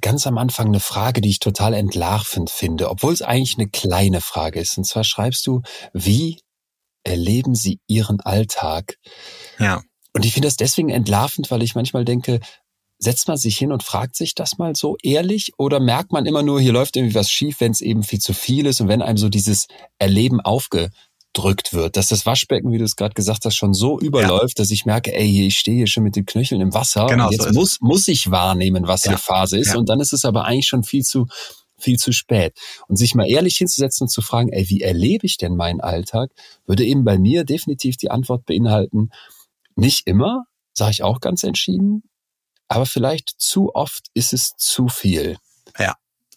ganz am Anfang eine Frage, die ich total entlarvend finde, obwohl es eigentlich eine kleine Frage ist. Und zwar schreibst du, wie erleben Sie Ihren Alltag? Ja. Und ich finde das deswegen entlarvend, weil ich manchmal denke, setzt man sich hin und fragt sich das mal so ehrlich oder merkt man immer nur, hier läuft irgendwie was schief, wenn es eben viel zu viel ist und wenn einem so dieses Erleben aufge gedrückt wird, dass das Waschbecken, wie du es gerade gesagt hast, schon so überläuft, ja. dass ich merke, ey, ich stehe hier schon mit den Knöcheln im Wasser genau, jetzt so muss, muss ich wahrnehmen, was ja. hier Phase ist ja. und dann ist es aber eigentlich schon viel zu viel zu spät. Und sich mal ehrlich hinzusetzen und zu fragen, ey, wie erlebe ich denn meinen Alltag, würde eben bei mir definitiv die Antwort beinhalten, nicht immer, sage ich auch ganz entschieden, aber vielleicht zu oft ist es zu viel.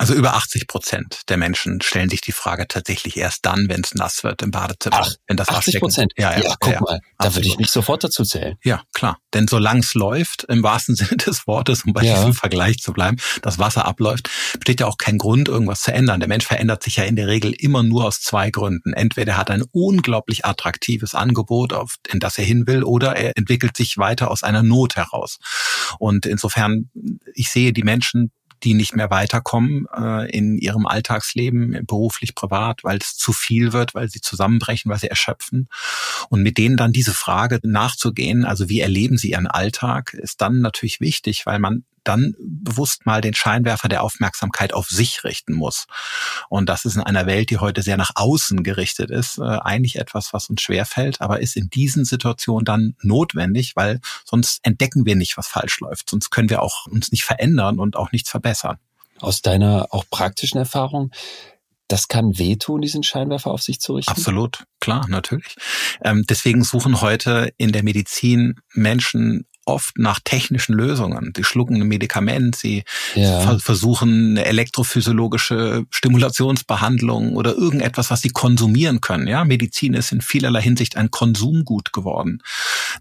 Also über 80 Prozent der Menschen stellen sich die Frage tatsächlich erst dann, wenn es nass wird im Badezimmer. Ach, wenn das 80 Prozent? Ja, ja, ja, guck ja, mal, da würde ich mich sofort dazu zählen. Ja, klar. Denn solange es läuft, im wahrsten Sinne des Wortes, um bei ja. diesem Vergleich zu bleiben, das Wasser abläuft, besteht ja auch kein Grund, irgendwas zu ändern. Der Mensch verändert sich ja in der Regel immer nur aus zwei Gründen. Entweder er hat ein unglaublich attraktives Angebot, auf, in das er hin will, oder er entwickelt sich weiter aus einer Not heraus. Und insofern, ich sehe die Menschen die nicht mehr weiterkommen äh, in ihrem Alltagsleben, beruflich, privat, weil es zu viel wird, weil sie zusammenbrechen, weil sie erschöpfen. Und mit denen dann diese Frage nachzugehen, also wie erleben sie ihren Alltag, ist dann natürlich wichtig, weil man dann bewusst mal den Scheinwerfer der Aufmerksamkeit auf sich richten muss. Und das ist in einer Welt, die heute sehr nach außen gerichtet ist, äh, eigentlich etwas, was uns schwerfällt, aber ist in diesen Situationen dann notwendig, weil sonst entdecken wir nicht, was falsch läuft. Sonst können wir auch uns nicht verändern und auch nichts verbessern. Aus deiner auch praktischen Erfahrung, das kann wehtun, diesen Scheinwerfer auf sich zu richten? Absolut, klar, natürlich. Ähm, deswegen suchen heute in der Medizin Menschen oft nach technischen Lösungen. Sie schlucken ein Medikament, sie ja. ver versuchen eine elektrophysiologische Stimulationsbehandlung oder irgendetwas, was sie konsumieren können. Ja, Medizin ist in vielerlei Hinsicht ein Konsumgut geworden.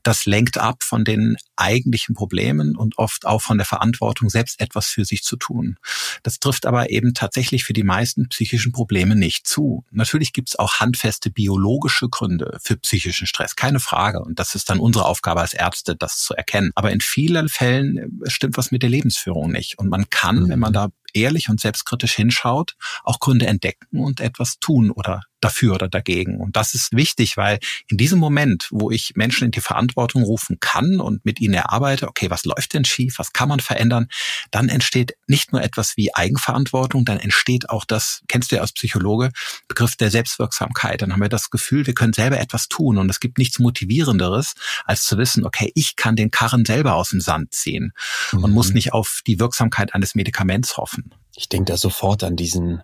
Das lenkt ab von den eigentlichen Problemen und oft auch von der Verantwortung, selbst etwas für sich zu tun. Das trifft aber eben tatsächlich für die meisten psychischen Probleme nicht zu. Natürlich gibt es auch handfeste biologische Gründe für psychischen Stress, keine Frage. Und das ist dann unsere Aufgabe als Ärzte, das zu erkennen. Aber in vielen Fällen stimmt was mit der Lebensführung nicht. Und man kann, mhm. wenn man da ehrlich und selbstkritisch hinschaut, auch Gründe entdecken und etwas tun oder dafür oder dagegen. Und das ist wichtig, weil in diesem Moment, wo ich Menschen in die Verantwortung rufen kann und mit ihnen erarbeite, okay, was läuft denn schief, was kann man verändern, dann entsteht nicht nur etwas wie Eigenverantwortung, dann entsteht auch das, kennst du ja als Psychologe, Begriff der Selbstwirksamkeit. Dann haben wir das Gefühl, wir können selber etwas tun und es gibt nichts Motivierenderes, als zu wissen, okay, ich kann den Karren selber aus dem Sand ziehen und mhm. muss nicht auf die Wirksamkeit eines Medikaments hoffen. Ich denke da sofort an diesen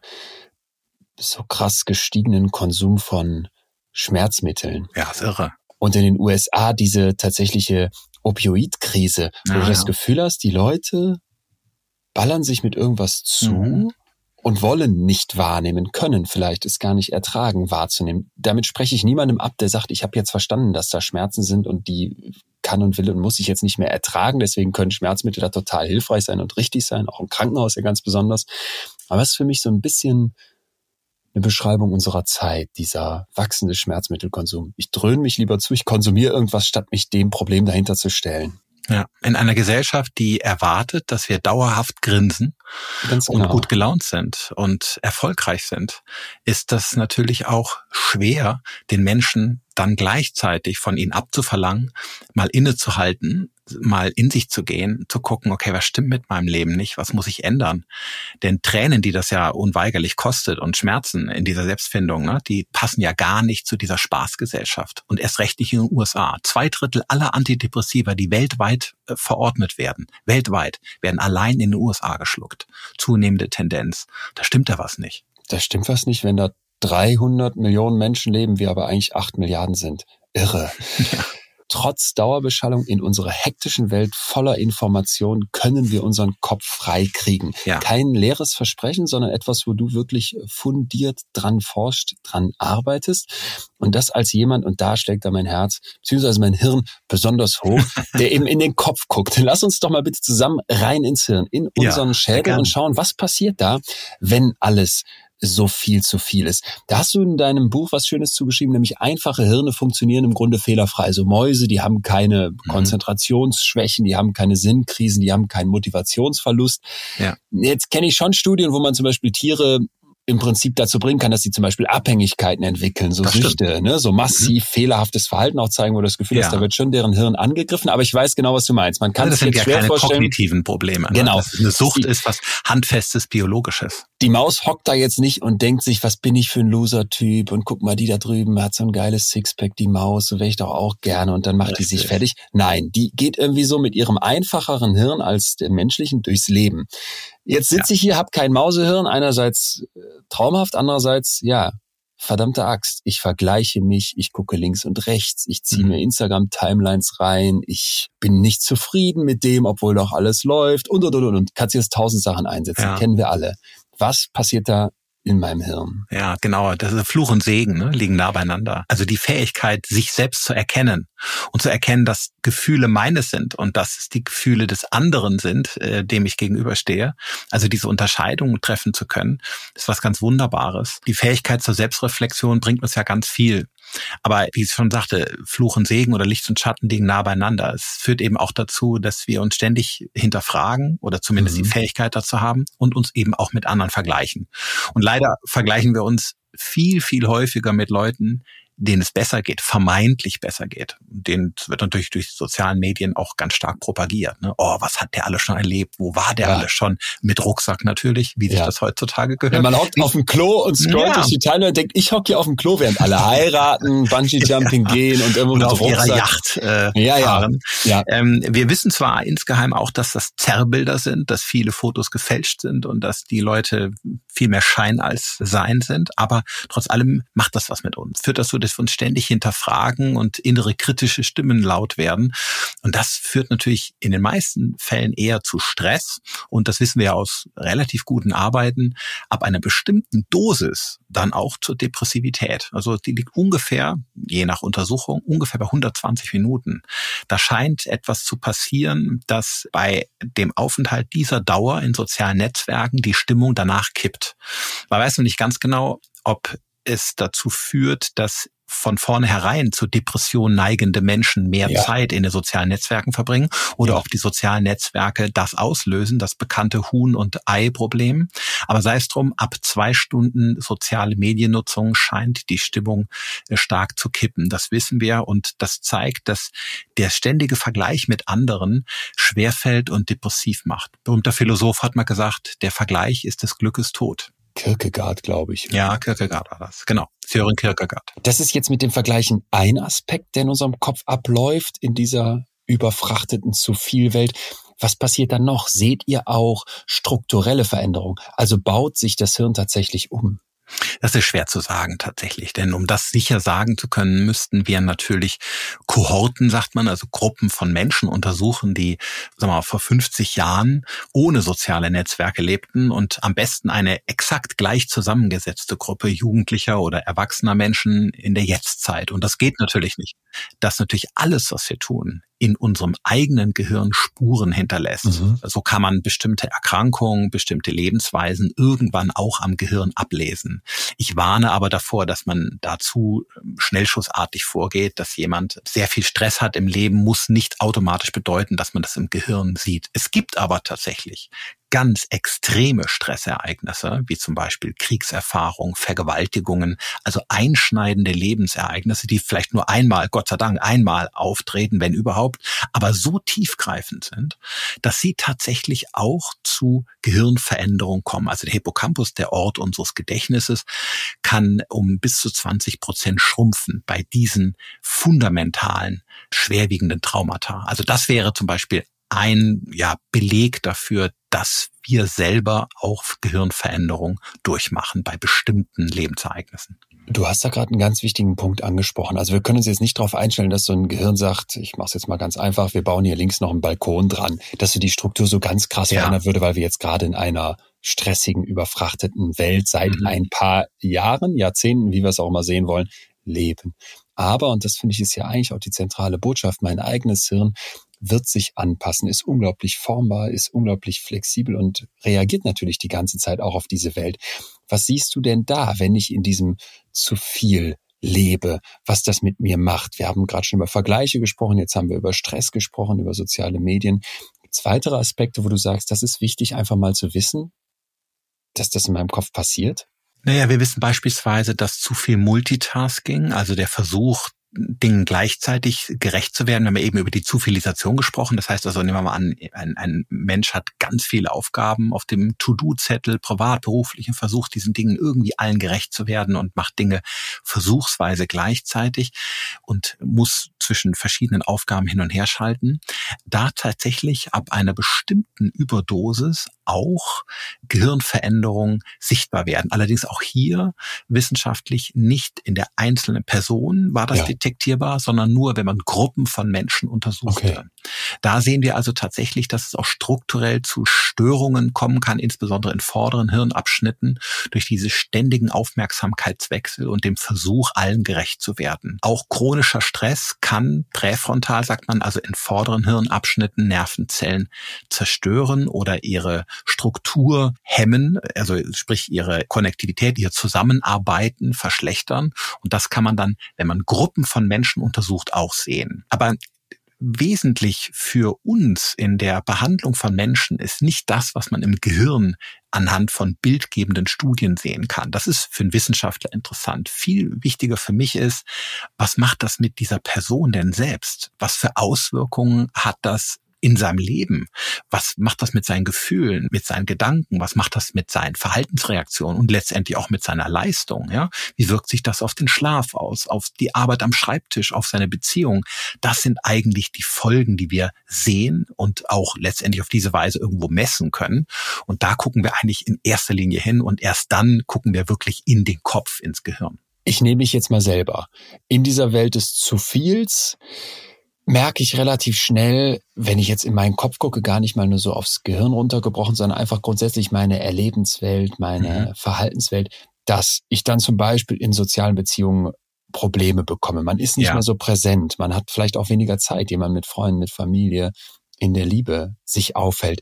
so krass gestiegenen Konsum von Schmerzmitteln. Ja, ist irre. Und in den USA diese tatsächliche Opioidkrise, wo ah, du das ja. Gefühl hast, die Leute ballern sich mit irgendwas zu mhm. und wollen nicht wahrnehmen, können vielleicht es gar nicht ertragen, wahrzunehmen. Damit spreche ich niemandem ab, der sagt, ich habe jetzt verstanden, dass da Schmerzen sind und die kann und will und muss ich jetzt nicht mehr ertragen. Deswegen können Schmerzmittel da total hilfreich sein und richtig sein, auch im Krankenhaus ja ganz besonders. Aber es ist für mich so ein bisschen eine Beschreibung unserer Zeit, dieser wachsende Schmerzmittelkonsum. Ich dröhne mich lieber zu, ich konsumiere irgendwas, statt mich dem Problem dahinter zu stellen. Ja, in einer Gesellschaft, die erwartet, dass wir dauerhaft grinsen Ganz und genau. gut gelaunt sind und erfolgreich sind, ist das natürlich auch schwer, den Menschen dann gleichzeitig von ihnen abzuverlangen, mal innezuhalten mal in sich zu gehen, zu gucken, okay, was stimmt mit meinem Leben nicht, was muss ich ändern? Denn Tränen, die das ja unweigerlich kostet und Schmerzen in dieser Selbstfindung, ne, die passen ja gar nicht zu dieser Spaßgesellschaft und erst recht nicht in den USA. Zwei Drittel aller Antidepressiva, die weltweit äh, verordnet werden, weltweit, werden allein in den USA geschluckt. Zunehmende Tendenz. Da stimmt da was nicht. Da stimmt was nicht, wenn da 300 Millionen Menschen leben, wir aber eigentlich 8 Milliarden sind. Irre. Ja trotz Dauerbeschallung in unserer hektischen Welt voller Information können wir unseren Kopf frei kriegen. Ja. Kein leeres Versprechen, sondern etwas, wo du wirklich fundiert dran forscht, dran arbeitest. Und das als jemand, und da schlägt da mein Herz, beziehungsweise mein Hirn besonders hoch, der eben in den Kopf guckt. Lass uns doch mal bitte zusammen rein ins Hirn, in unseren ja, Schädel und schauen, was passiert da, wenn alles so viel zu viel ist. Da hast du in deinem Buch was Schönes zugeschrieben, nämlich einfache Hirne funktionieren im Grunde fehlerfrei. So Mäuse, die haben keine mhm. Konzentrationsschwächen, die haben keine Sinnkrisen, die haben keinen Motivationsverlust. Ja. Jetzt kenne ich schon Studien, wo man zum Beispiel Tiere im Prinzip dazu bringen kann, dass sie zum Beispiel Abhängigkeiten entwickeln, so das Süchte, ne? so massiv mhm. fehlerhaftes Verhalten auch zeigen, wo du das Gefühl ja. hast, da wird schon deren Hirn angegriffen. Aber ich weiß genau, was du meinst. Man kann also das sind jetzt ja schwer keine vorstellen. kognitiven Probleme. Ne? Genau. eine Sucht ist was handfestes, biologisches. Die Maus hockt da jetzt nicht und denkt sich, was bin ich für ein Loser-Typ und guck mal, die da drüben hat so ein geiles Sixpack, die Maus, so wäre ich doch auch gerne und dann macht Richtig. die sich fertig. Nein, die geht irgendwie so mit ihrem einfacheren Hirn als dem menschlichen durchs Leben. Jetzt sitze ja. ich hier, habe kein Mausehirn, einerseits äh, traumhaft, andererseits, ja, verdammte Axt. Ich vergleiche mich, ich gucke links und rechts, ich ziehe mhm. mir Instagram-Timelines rein, ich bin nicht zufrieden mit dem, obwohl doch alles läuft und, und, und, und. und. Kannst jetzt tausend Sachen einsetzen, ja. kennen wir alle. Was passiert da in meinem Hirn. Ja, genau. Das ist Fluch und Segen, ne? liegen nah beieinander. Also die Fähigkeit, sich selbst zu erkennen und zu erkennen, dass Gefühle meines sind und dass es die Gefühle des anderen sind, äh, dem ich gegenüberstehe. Also diese Unterscheidung treffen zu können, ist was ganz Wunderbares. Die Fähigkeit zur Selbstreflexion bringt uns ja ganz viel. Aber wie ich schon sagte, Fluch und Segen oder Licht und Schatten liegen nah beieinander. Es führt eben auch dazu, dass wir uns ständig hinterfragen oder zumindest mhm. die Fähigkeit dazu haben und uns eben auch mit anderen vergleichen. Und leider vergleichen wir uns viel, viel häufiger mit Leuten, denen es besser geht, vermeintlich besser geht. Den wird natürlich durch sozialen Medien auch ganz stark propagiert. Ne? Oh, was hat der alles schon erlebt? Wo war der ja. alles schon? Mit Rucksack natürlich, wie sich ja. das heutzutage gehört. Wenn man hockt auf dem Klo und scrollt ja. durch die Teile und denkt, ich hocke hier auf dem Klo, während alle heiraten, Bungee-Jumping gehen und irgendwo mit auf Rucksack. ihrer Yacht äh, ja, fahren. Ja. Ähm, wir wissen zwar insgeheim auch, dass das Zerrbilder sind, dass viele Fotos gefälscht sind und dass die Leute viel mehr Schein als Sein sind, aber trotz allem macht das was mit uns. Führt das zu dass wir uns ständig hinterfragen und innere kritische Stimmen laut werden. Und das führt natürlich in den meisten Fällen eher zu Stress. Und das wissen wir aus relativ guten Arbeiten, ab einer bestimmten Dosis dann auch zur Depressivität. Also die liegt ungefähr, je nach Untersuchung, ungefähr bei 120 Minuten. Da scheint etwas zu passieren, dass bei dem Aufenthalt dieser Dauer in sozialen Netzwerken die Stimmung danach kippt. Man weiß noch nicht ganz genau, ob es dazu führt, dass von vornherein zu Depression neigende Menschen mehr ja. Zeit in den sozialen Netzwerken verbringen oder ja. ob die sozialen Netzwerke das auslösen, das bekannte Huhn- und Ei-Problem. Aber sei es drum, ab zwei Stunden soziale Mediennutzung scheint die Stimmung äh, stark zu kippen. Das wissen wir und das zeigt, dass der ständige Vergleich mit anderen schwerfällt und depressiv macht. Berühmter Philosoph hat mal gesagt, der Vergleich ist des Glückes Tod. Kierkegaard, glaube ich. Ja, Kierkegaard war das. Genau. Sören Kierkegaard. Das ist jetzt mit dem Vergleichen ein Aspekt, der in unserem Kopf abläuft, in dieser überfrachteten zu viel Welt. Was passiert dann noch? Seht ihr auch strukturelle Veränderungen? Also baut sich das Hirn tatsächlich um? Das ist schwer zu sagen tatsächlich, denn um das sicher sagen zu können, müssten wir natürlich Kohorten, sagt man, also Gruppen von Menschen untersuchen, die sagen wir mal, vor 50 Jahren ohne soziale Netzwerke lebten und am besten eine exakt gleich zusammengesetzte Gruppe jugendlicher oder erwachsener Menschen in der Jetztzeit. Und das geht natürlich nicht. Dass natürlich alles, was wir tun, in unserem eigenen Gehirn Spuren hinterlässt. Mhm. So kann man bestimmte Erkrankungen, bestimmte Lebensweisen irgendwann auch am Gehirn ablesen. Ich warne aber davor, dass man dazu ähm, schnellschussartig vorgeht, dass jemand sehr viel Stress hat im Leben, muss nicht automatisch bedeuten, dass man das im Gehirn sieht. Es gibt aber tatsächlich ganz extreme Stressereignisse, wie zum Beispiel Kriegserfahrung, Vergewaltigungen, also einschneidende Lebensereignisse, die vielleicht nur einmal, Gott sei Dank, einmal auftreten, wenn überhaupt, aber so tiefgreifend sind, dass sie tatsächlich auch zu Gehirnveränderungen kommen. Also der Hippocampus, der Ort unseres Gedächtnisses, kann um bis zu 20 Prozent schrumpfen bei diesen fundamentalen, schwerwiegenden Traumata. Also das wäre zum Beispiel ein ja, Beleg dafür, dass wir selber auch Gehirnveränderung durchmachen bei bestimmten Lebensereignissen. Du hast da gerade einen ganz wichtigen Punkt angesprochen. Also wir können uns jetzt nicht darauf einstellen, dass so ein Gehirn sagt, ich mache es jetzt mal ganz einfach, wir bauen hier links noch einen Balkon dran, dass so die Struktur so ganz krass ja. verändern würde, weil wir jetzt gerade in einer stressigen, überfrachteten Welt seit mhm. ein paar Jahren, Jahrzehnten, wie wir es auch immer sehen wollen, leben. Aber, und das finde ich ist ja eigentlich auch die zentrale Botschaft, mein eigenes Hirn wird sich anpassen, ist unglaublich formbar, ist unglaublich flexibel und reagiert natürlich die ganze Zeit auch auf diese Welt. Was siehst du denn da, wenn ich in diesem zu viel lebe, was das mit mir macht? Wir haben gerade schon über Vergleiche gesprochen, jetzt haben wir über Stress gesprochen, über soziale Medien. Gibt es weitere Aspekte, wo du sagst, das ist wichtig, einfach mal zu wissen, dass das in meinem Kopf passiert? Naja, wir wissen beispielsweise, dass zu viel Multitasking, also der Versuch, Dingen gleichzeitig gerecht zu werden. Wir haben eben über die Zufilisation gesprochen. Das heißt also, nehmen wir mal an, ein, ein Mensch hat ganz viele Aufgaben auf dem To-Do-Zettel, privat, beruflich und versucht diesen Dingen irgendwie allen gerecht zu werden und macht Dinge versuchsweise gleichzeitig und muss zwischen verschiedenen Aufgaben hin und her schalten. Da tatsächlich ab einer bestimmten Überdosis auch Gehirnveränderungen sichtbar werden. Allerdings auch hier wissenschaftlich nicht in der einzelnen Person war das ja. detektierbar, sondern nur, wenn man Gruppen von Menschen untersuchte. Okay. Da sehen wir also tatsächlich, dass es auch strukturell zu Störungen kommen kann, insbesondere in vorderen Hirnabschnitten, durch diese ständigen Aufmerksamkeitswechsel und dem Versuch, allen gerecht zu werden. Auch chronischer Stress kann präfrontal, sagt man, also in vorderen Hirnabschnitten Nervenzellen zerstören oder ihre Struktur hemmen, also sprich ihre Konnektivität, ihr Zusammenarbeiten verschlechtern. Und das kann man dann, wenn man Gruppen von Menschen untersucht, auch sehen. Aber wesentlich für uns in der Behandlung von Menschen ist nicht das, was man im Gehirn anhand von bildgebenden Studien sehen kann. Das ist für einen Wissenschaftler interessant. Viel wichtiger für mich ist, was macht das mit dieser Person denn selbst? Was für Auswirkungen hat das in seinem Leben? Was macht das mit seinen Gefühlen, mit seinen Gedanken? Was macht das mit seinen Verhaltensreaktionen und letztendlich auch mit seiner Leistung? Ja, wie wirkt sich das auf den Schlaf aus, auf die Arbeit am Schreibtisch, auf seine Beziehung? Das sind eigentlich die Folgen, die wir sehen und auch letztendlich auf diese Weise irgendwo messen können. Und da gucken wir eigentlich in erster Linie hin und erst dann gucken wir wirklich in den Kopf, ins Gehirn. ich nehme mich jetzt mal selber. In dieser Welt des zu viels merke ich relativ schnell, wenn ich jetzt in meinen Kopf gucke, gar nicht mal nur so aufs Gehirn runtergebrochen, sondern einfach grundsätzlich meine Erlebenswelt, meine mhm. Verhaltenswelt, dass ich dann zum Beispiel in sozialen Beziehungen Probleme bekomme. Man ist nicht ja. mehr so präsent. Man hat vielleicht auch weniger Zeit, die man mit Freunden, mit Familie in der Liebe sich aufhält.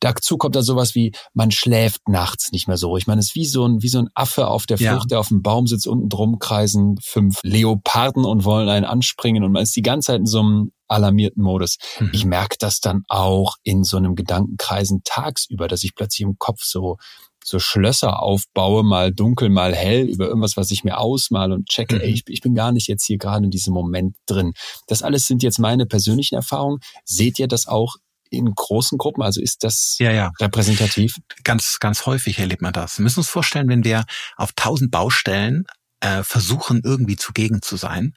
Dazu kommt dann sowas wie, man schläft nachts nicht mehr so ruhig. Man ist wie so ein, wie so ein Affe auf der Flucht, ja. der auf dem Baum sitzt, unten drum kreisen fünf Leoparden und wollen einen anspringen und man ist die ganze Zeit in so einem alarmierten Modus. Mhm. Ich merke das dann auch in so einem Gedankenkreisen tagsüber, dass ich plötzlich im Kopf so so Schlösser aufbaue, mal dunkel, mal hell, über irgendwas, was ich mir ausmale und checke, mhm. ey, ich, ich bin gar nicht jetzt hier gerade in diesem Moment drin. Das alles sind jetzt meine persönlichen Erfahrungen. Seht ihr das auch in großen Gruppen? Also ist das ja, ja. repräsentativ? Ganz, ganz häufig erlebt man das. Wir müssen uns vorstellen, wenn wir auf tausend Baustellen äh, versuchen, irgendwie zugegen zu sein,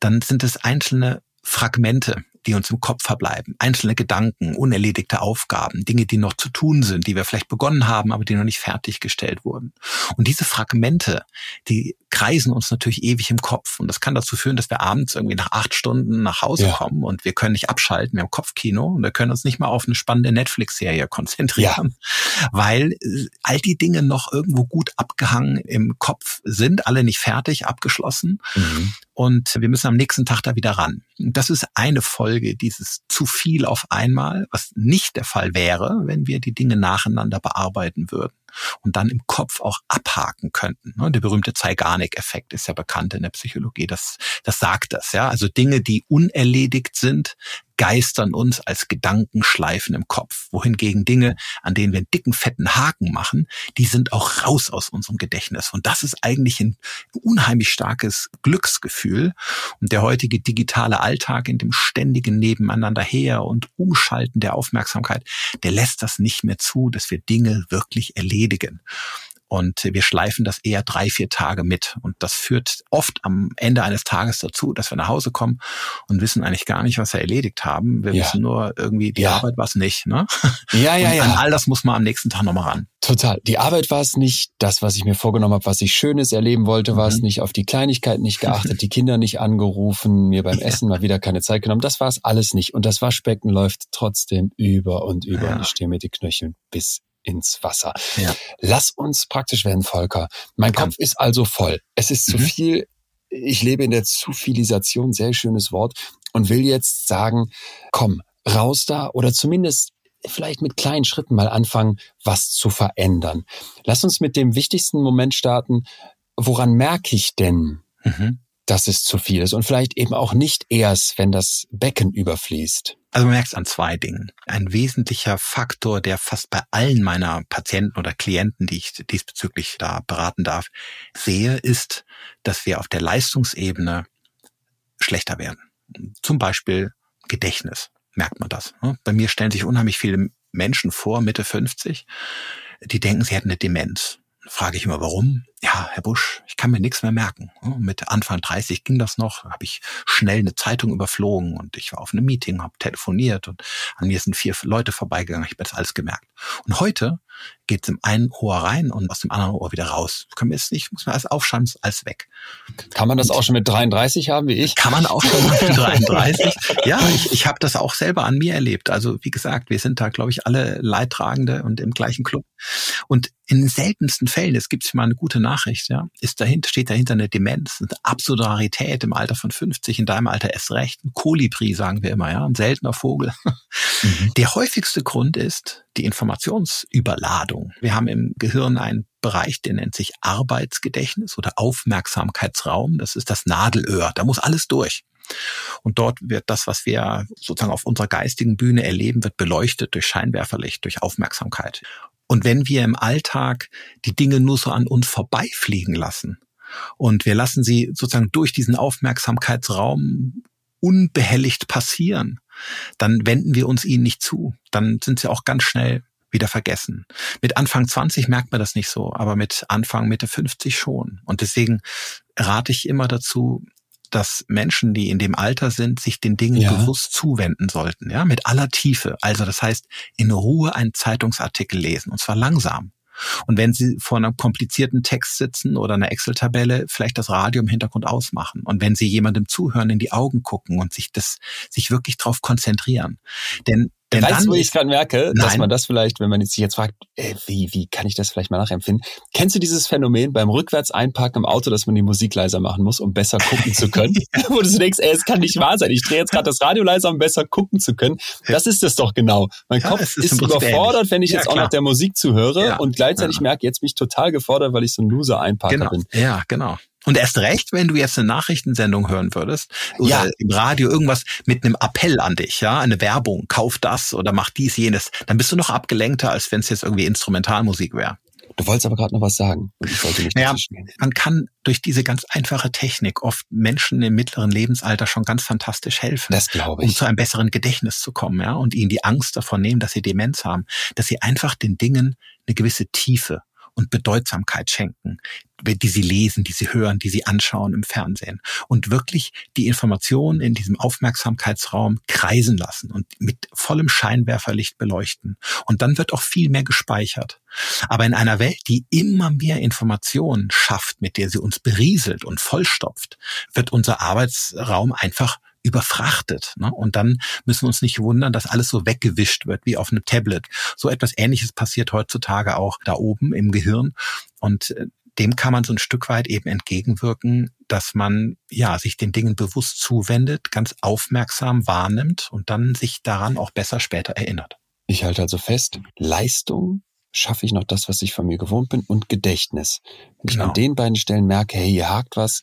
dann sind es einzelne Fragmente, die uns im Kopf verbleiben. Einzelne Gedanken, unerledigte Aufgaben, Dinge, die noch zu tun sind, die wir vielleicht begonnen haben, aber die noch nicht fertiggestellt wurden. Und diese Fragmente, die kreisen uns natürlich ewig im Kopf. Und das kann dazu führen, dass wir abends irgendwie nach acht Stunden nach Hause ja. kommen und wir können nicht abschalten, wir haben Kopfkino und wir können uns nicht mal auf eine spannende Netflix-Serie konzentrieren, ja. weil all die Dinge noch irgendwo gut abgehangen im Kopf sind, alle nicht fertig, abgeschlossen. Mhm. Und wir müssen am nächsten Tag da wieder ran. Das ist eine Folge dieses zu viel auf einmal, was nicht der Fall wäre, wenn wir die Dinge nacheinander bearbeiten würden und dann im Kopf auch abhaken könnten. Ne, der berühmte Zeigarnik-Effekt ist ja bekannt in der Psychologie. Das, das sagt das, ja. Also Dinge, die unerledigt sind, geistern uns als Gedankenschleifen im Kopf. Wohingegen Dinge, an denen wir einen dicken, fetten Haken machen, die sind auch raus aus unserem Gedächtnis. Und das ist eigentlich ein unheimlich starkes Glücksgefühl. Und der heutige digitale Alltag in dem ständigen Nebeneinander her und Umschalten der Aufmerksamkeit, der lässt das nicht mehr zu, dass wir Dinge wirklich erledigen. Und wir schleifen das eher drei, vier Tage mit. Und das führt oft am Ende eines Tages dazu, dass wir nach Hause kommen und wissen eigentlich gar nicht, was wir erledigt haben. Wir ja. wissen nur irgendwie, die ja. Arbeit war es nicht. Ne? Ja, ja, und ja. An all das muss man am nächsten Tag nochmal ran. Total. Die Arbeit war es nicht, das, was ich mir vorgenommen habe, was ich Schönes erleben wollte, war es mhm. nicht, auf die Kleinigkeiten nicht geachtet, die Kinder nicht angerufen, mir beim Essen mal wieder keine Zeit genommen. Das war es alles nicht. Und das Waschbecken läuft trotzdem über und über ja. und ich stehe mit den Knöcheln bis ins Wasser. Ja. Lass uns praktisch werden, Volker. Mein Kopf ist also voll. Es ist zu mhm. viel. Ich lebe in der Zufilisation, sehr schönes Wort, und will jetzt sagen, komm, raus da oder zumindest vielleicht mit kleinen Schritten mal anfangen, was zu verändern. Lass uns mit dem wichtigsten Moment starten. Woran merke ich denn, mhm. dass es zu viel ist? Und vielleicht eben auch nicht erst, wenn das Becken überfließt. Also man merkt es an zwei Dingen. Ein wesentlicher Faktor, der fast bei allen meiner Patienten oder Klienten, die ich diesbezüglich da beraten darf, sehe, ist, dass wir auf der Leistungsebene schlechter werden. Zum Beispiel Gedächtnis, merkt man das. Ne? Bei mir stellen sich unheimlich viele Menschen vor, Mitte 50, die denken, sie hätten eine Demenz frage ich immer, warum? Ja, Herr Busch, ich kann mir nichts mehr merken. Mit Anfang 30 ging das noch, habe ich schnell eine Zeitung überflogen und ich war auf einem Meeting, habe telefoniert und an mir sind vier Leute vorbeigegangen, ich habe das alles gemerkt. Und heute geht es im einen Ohr rein und aus dem anderen Ohr wieder raus. Können wir jetzt nicht, muss man alles aufschreiben, ist alles weg. Kann man das auch schon mit 33 haben, wie ich? Kann man auch schon mit 33. ja, ich, ich habe das auch selber an mir erlebt. Also wie gesagt, wir sind da, glaube ich, alle Leidtragende und im gleichen Club. Und in seltensten Fällen, es gibt mal eine gute Nachricht, ja, ist dahinter, steht dahinter eine Demenz, eine absolute Rarität im Alter von 50, in deinem Alter erst recht. Ein Kolibri, sagen wir immer, ja, ein seltener Vogel. Mhm. Der häufigste Grund ist die Informationsüberladung. Wir haben im Gehirn einen Bereich, der nennt sich Arbeitsgedächtnis oder Aufmerksamkeitsraum. Das ist das Nadelöhr. Da muss alles durch. Und dort wird das, was wir sozusagen auf unserer geistigen Bühne erleben, wird beleuchtet durch Scheinwerferlicht, durch Aufmerksamkeit. Und wenn wir im Alltag die Dinge nur so an uns vorbeifliegen lassen und wir lassen sie sozusagen durch diesen Aufmerksamkeitsraum unbehelligt passieren, dann wenden wir uns ihnen nicht zu. Dann sind sie auch ganz schnell wieder vergessen. Mit Anfang 20 merkt man das nicht so, aber mit Anfang, Mitte 50 schon. Und deswegen rate ich immer dazu, dass Menschen, die in dem Alter sind, sich den Dingen ja. bewusst zuwenden sollten, ja, mit aller Tiefe. Also das heißt, in Ruhe einen Zeitungsartikel lesen, und zwar langsam. Und wenn Sie vor einem komplizierten Text sitzen oder einer Excel-Tabelle, vielleicht das Radio im Hintergrund ausmachen. Und wenn Sie jemandem zuhören, in die Augen gucken und sich das, sich wirklich darauf konzentrieren. Denn denn weißt du, wo ich gerade merke, Nein. dass man das vielleicht, wenn man sich jetzt fragt, äh, wie, wie kann ich das vielleicht mal nachempfinden? Kennst du dieses Phänomen beim rückwärts einparken im Auto, dass man die Musik leiser machen muss, um besser gucken zu können? Wo du denkst, ey, es kann nicht wahr sein. Ich drehe jetzt gerade das Radio leiser, um besser gucken zu können. Das ist es doch genau. Mein Ja, Kopf es ist überfordert, ähnlich. wenn ich Ja, jetzt auch klar. noch der Musik zuhöre Ja. und gleichzeitig merke, jetzt bin ich total gefordert, weil ich so ein Loser-Einparker Genau. bin. Ja, genau. Und erst recht, wenn du jetzt eine Nachrichtensendung hören würdest oder Ja. im Radio irgendwas mit einem Appell an dich, ja, eine Werbung, kauf das oder mach dies, jenes, dann bist du noch abgelenkter, als wenn es jetzt irgendwie Instrumentalmusik wäre. Du wolltest aber gerade noch was sagen. Naja, man kann durch diese ganz einfache Technik oft Menschen im mittleren Lebensalter schon ganz fantastisch helfen. Das glaube um ich. zu einem besseren Gedächtnis zu kommen, ja, und ihnen die Angst davon nehmen, dass sie Demenz haben, dass sie einfach den Dingen eine gewisse Tiefe und Bedeutsamkeit schenken, die sie lesen, die sie hören, die sie anschauen im Fernsehen und wirklich die Informationen in diesem Aufmerksamkeitsraum kreisen lassen und mit vollem Scheinwerferlicht beleuchten. Und dann wird auch viel mehr gespeichert. Aber in einer Welt, die immer mehr Informationen schafft, mit der sie uns berieselt und vollstopft, wird unser Arbeitsraum einfach überfrachtet. Ne? Und dann müssen wir uns nicht wundern, dass alles so weggewischt wird wie auf einem Tablet. So etwas Ähnliches passiert heutzutage auch da oben im Gehirn. Und äh, dem kann man so ein Stück weit eben entgegenwirken, dass man ja sich den Dingen bewusst zuwendet, ganz aufmerksam wahrnimmt und dann sich daran auch besser später erinnert. Ich halte also fest, Leistung schaffe ich noch das, was ich von mir gewohnt bin und Gedächtnis. Wenn ich Genau. an den beiden Stellen merke, hey, hier hakt was,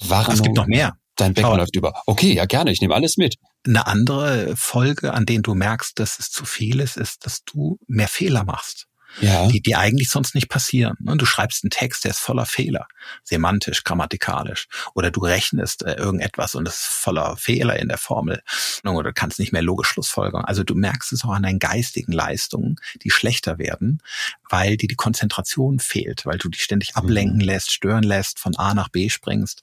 Warnung, Es gibt noch mehr. Dein Becken Schau. läuft über. Okay, ja gerne, ich nehme alles mit. Eine andere Folge, an denen du merkst, dass es zu viel ist, ist, dass du mehr Fehler machst. Ja, die, die eigentlich sonst nicht passieren. ne? Du schreibst einen Text, der ist voller Fehler, semantisch, grammatikalisch. Oder du rechnest äh, irgendetwas und es ist voller Fehler in der Formel. Oder du kannst nicht mehr logisch Schlussfolgern. Also du merkst es auch an deinen geistigen Leistungen, die schlechter werden, weil dir die Konzentration fehlt, weil du dich ständig ablenken lässt, stören lässt, von A nach B springst.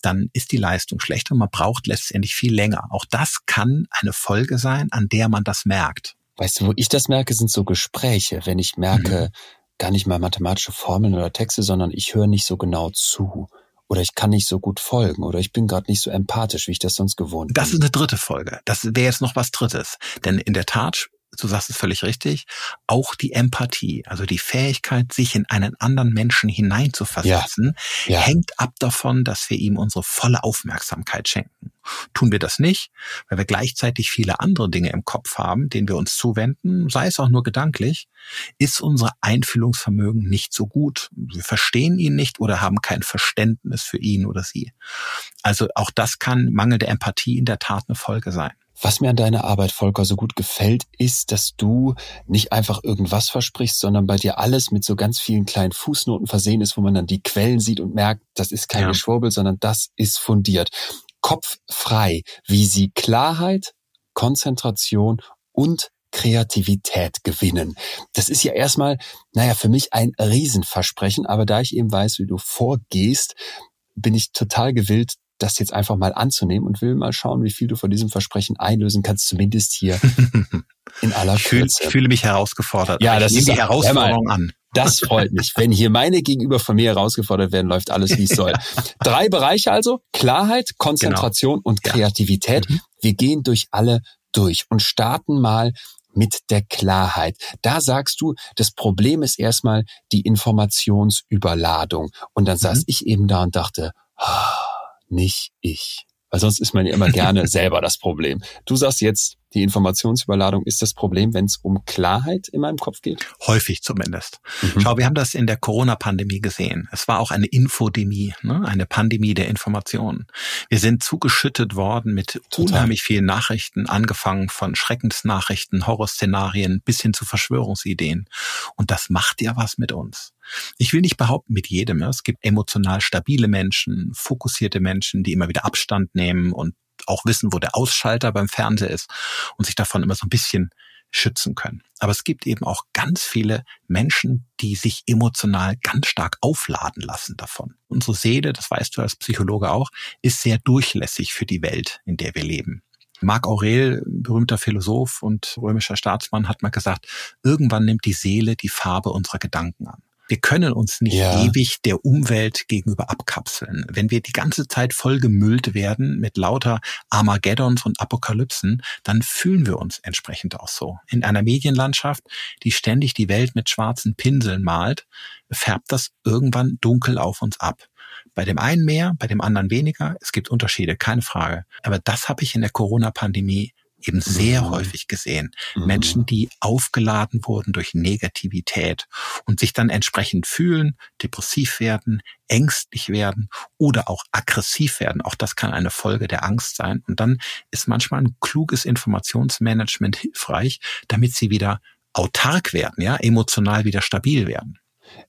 Dann ist die Leistung schlechter und man braucht letztendlich viel länger. Auch das kann eine Folge sein, an der man das merkt. Weißt du, wo ich das merke, sind so Gespräche, wenn ich merke, gar nicht mal mathematische Formeln oder Texte, sondern ich höre nicht so genau zu. Oder ich kann nicht so gut folgen. Oder ich bin gerade nicht so empathisch, wie ich das sonst gewohnt Das bin. ist eine dritte Folge. Das wäre jetzt noch was Drittes. Denn in der Tat, du sagst es völlig richtig, auch die Empathie, also die Fähigkeit, sich in einen anderen Menschen hineinzuversetzen, Ja. hängt ab davon, dass wir ihm unsere volle Aufmerksamkeit schenken. Tun wir das nicht, weil wir gleichzeitig viele andere Dinge im Kopf haben, denen wir uns zuwenden, sei es auch nur gedanklich, ist unser Einfühlungsvermögen nicht so gut. Wir verstehen ihn nicht oder haben kein Verständnis für ihn oder sie. Also auch das kann mangelnde Empathie in der Tat eine Folge sein. Was mir an deiner Arbeit, Volker, so gut gefällt, ist, dass du nicht einfach irgendwas versprichst, sondern bei dir alles mit so ganz vielen kleinen Fußnoten versehen ist, wo man dann die Quellen sieht und merkt, das ist kein Ja. Geschwurbel, sondern das ist fundiert. Kopf frei, wie sie Klarheit, Konzentration und Kreativität gewinnen. Das ist ja erstmal, naja, für mich ein Riesenversprechen, aber da ich eben weiß, wie du vorgehst, bin ich total gewillt, das jetzt einfach mal anzunehmen und will mal schauen, wie viel du von diesem Versprechen einlösen kannst, zumindest hier in aller Ich fühle Kürze. fühle mich herausgefordert. Ja, das ich nehme ist die Herausforderung an. Das freut mich. Wenn hier meine gegenüber von mir herausgefordert werden, läuft alles, wie es soll. Drei Bereiche also. Klarheit, Konzentration und Ja. Kreativität. Mhm. Wir gehen durch alle durch und starten mal mit der Klarheit. Da sagst du, das Problem ist erstmal die Informationsüberladung. Und dann saß Mhm. ich eben da und dachte, ah, nicht ich. Weil sonst ist man ja immer gerne selber das Problem. Du sagst jetzt, die Informationsüberladung ist das Problem, wenn es um Klarheit in meinem Kopf geht? Häufig zumindest. Mhm. Schau, wir haben das in der Corona-Pandemie gesehen. Es war auch eine Infodemie, ne? eine Pandemie der Informationen. Wir sind zugeschüttet worden mit Total. unheimlich vielen Nachrichten, angefangen von Schreckensnachrichten, Horrorszenarien bis hin zu Verschwörungsideen. Und das macht ja was mit uns. Ich will nicht behaupten mit jedem. ja. Es gibt emotional stabile Menschen, fokussierte Menschen, die immer wieder Abstand nehmen und auch wissen, wo der Ausschalter beim Fernseher ist und sich davon immer so ein bisschen schützen können. Aber es gibt eben auch ganz viele Menschen, die sich emotional ganz stark aufladen lassen davon. Unsere Seele, das weißt du als Psychologe auch, ist sehr durchlässig für die Welt, in der wir leben. Marc Aurel, berühmter Philosoph und römischer Staatsmann, hat mal gesagt, irgendwann nimmt die Seele die Farbe unserer Gedanken an. Wir können uns nicht ja. ewig der Umwelt gegenüber abkapseln. Wenn wir die ganze Zeit vollgemüllt werden mit lauter Armageddons und Apokalypsen, dann fühlen wir uns entsprechend auch so. In einer Medienlandschaft, die ständig die Welt mit schwarzen Pinseln malt, färbt das irgendwann dunkel auf uns ab. Bei dem einen mehr, bei dem anderen weniger. Es gibt Unterschiede, keine Frage. Aber das habe ich in der Corona-Pandemie eben sehr mhm. häufig gesehen. Mhm. Menschen, die aufgeladen wurden durch Negativität und sich dann entsprechend fühlen, depressiv werden, ängstlich werden oder auch aggressiv werden. Auch das kann eine Folge der Angst sein. Und dann ist manchmal ein kluges Informationsmanagement hilfreich, damit sie wieder autark werden, ja, emotional wieder stabil werden.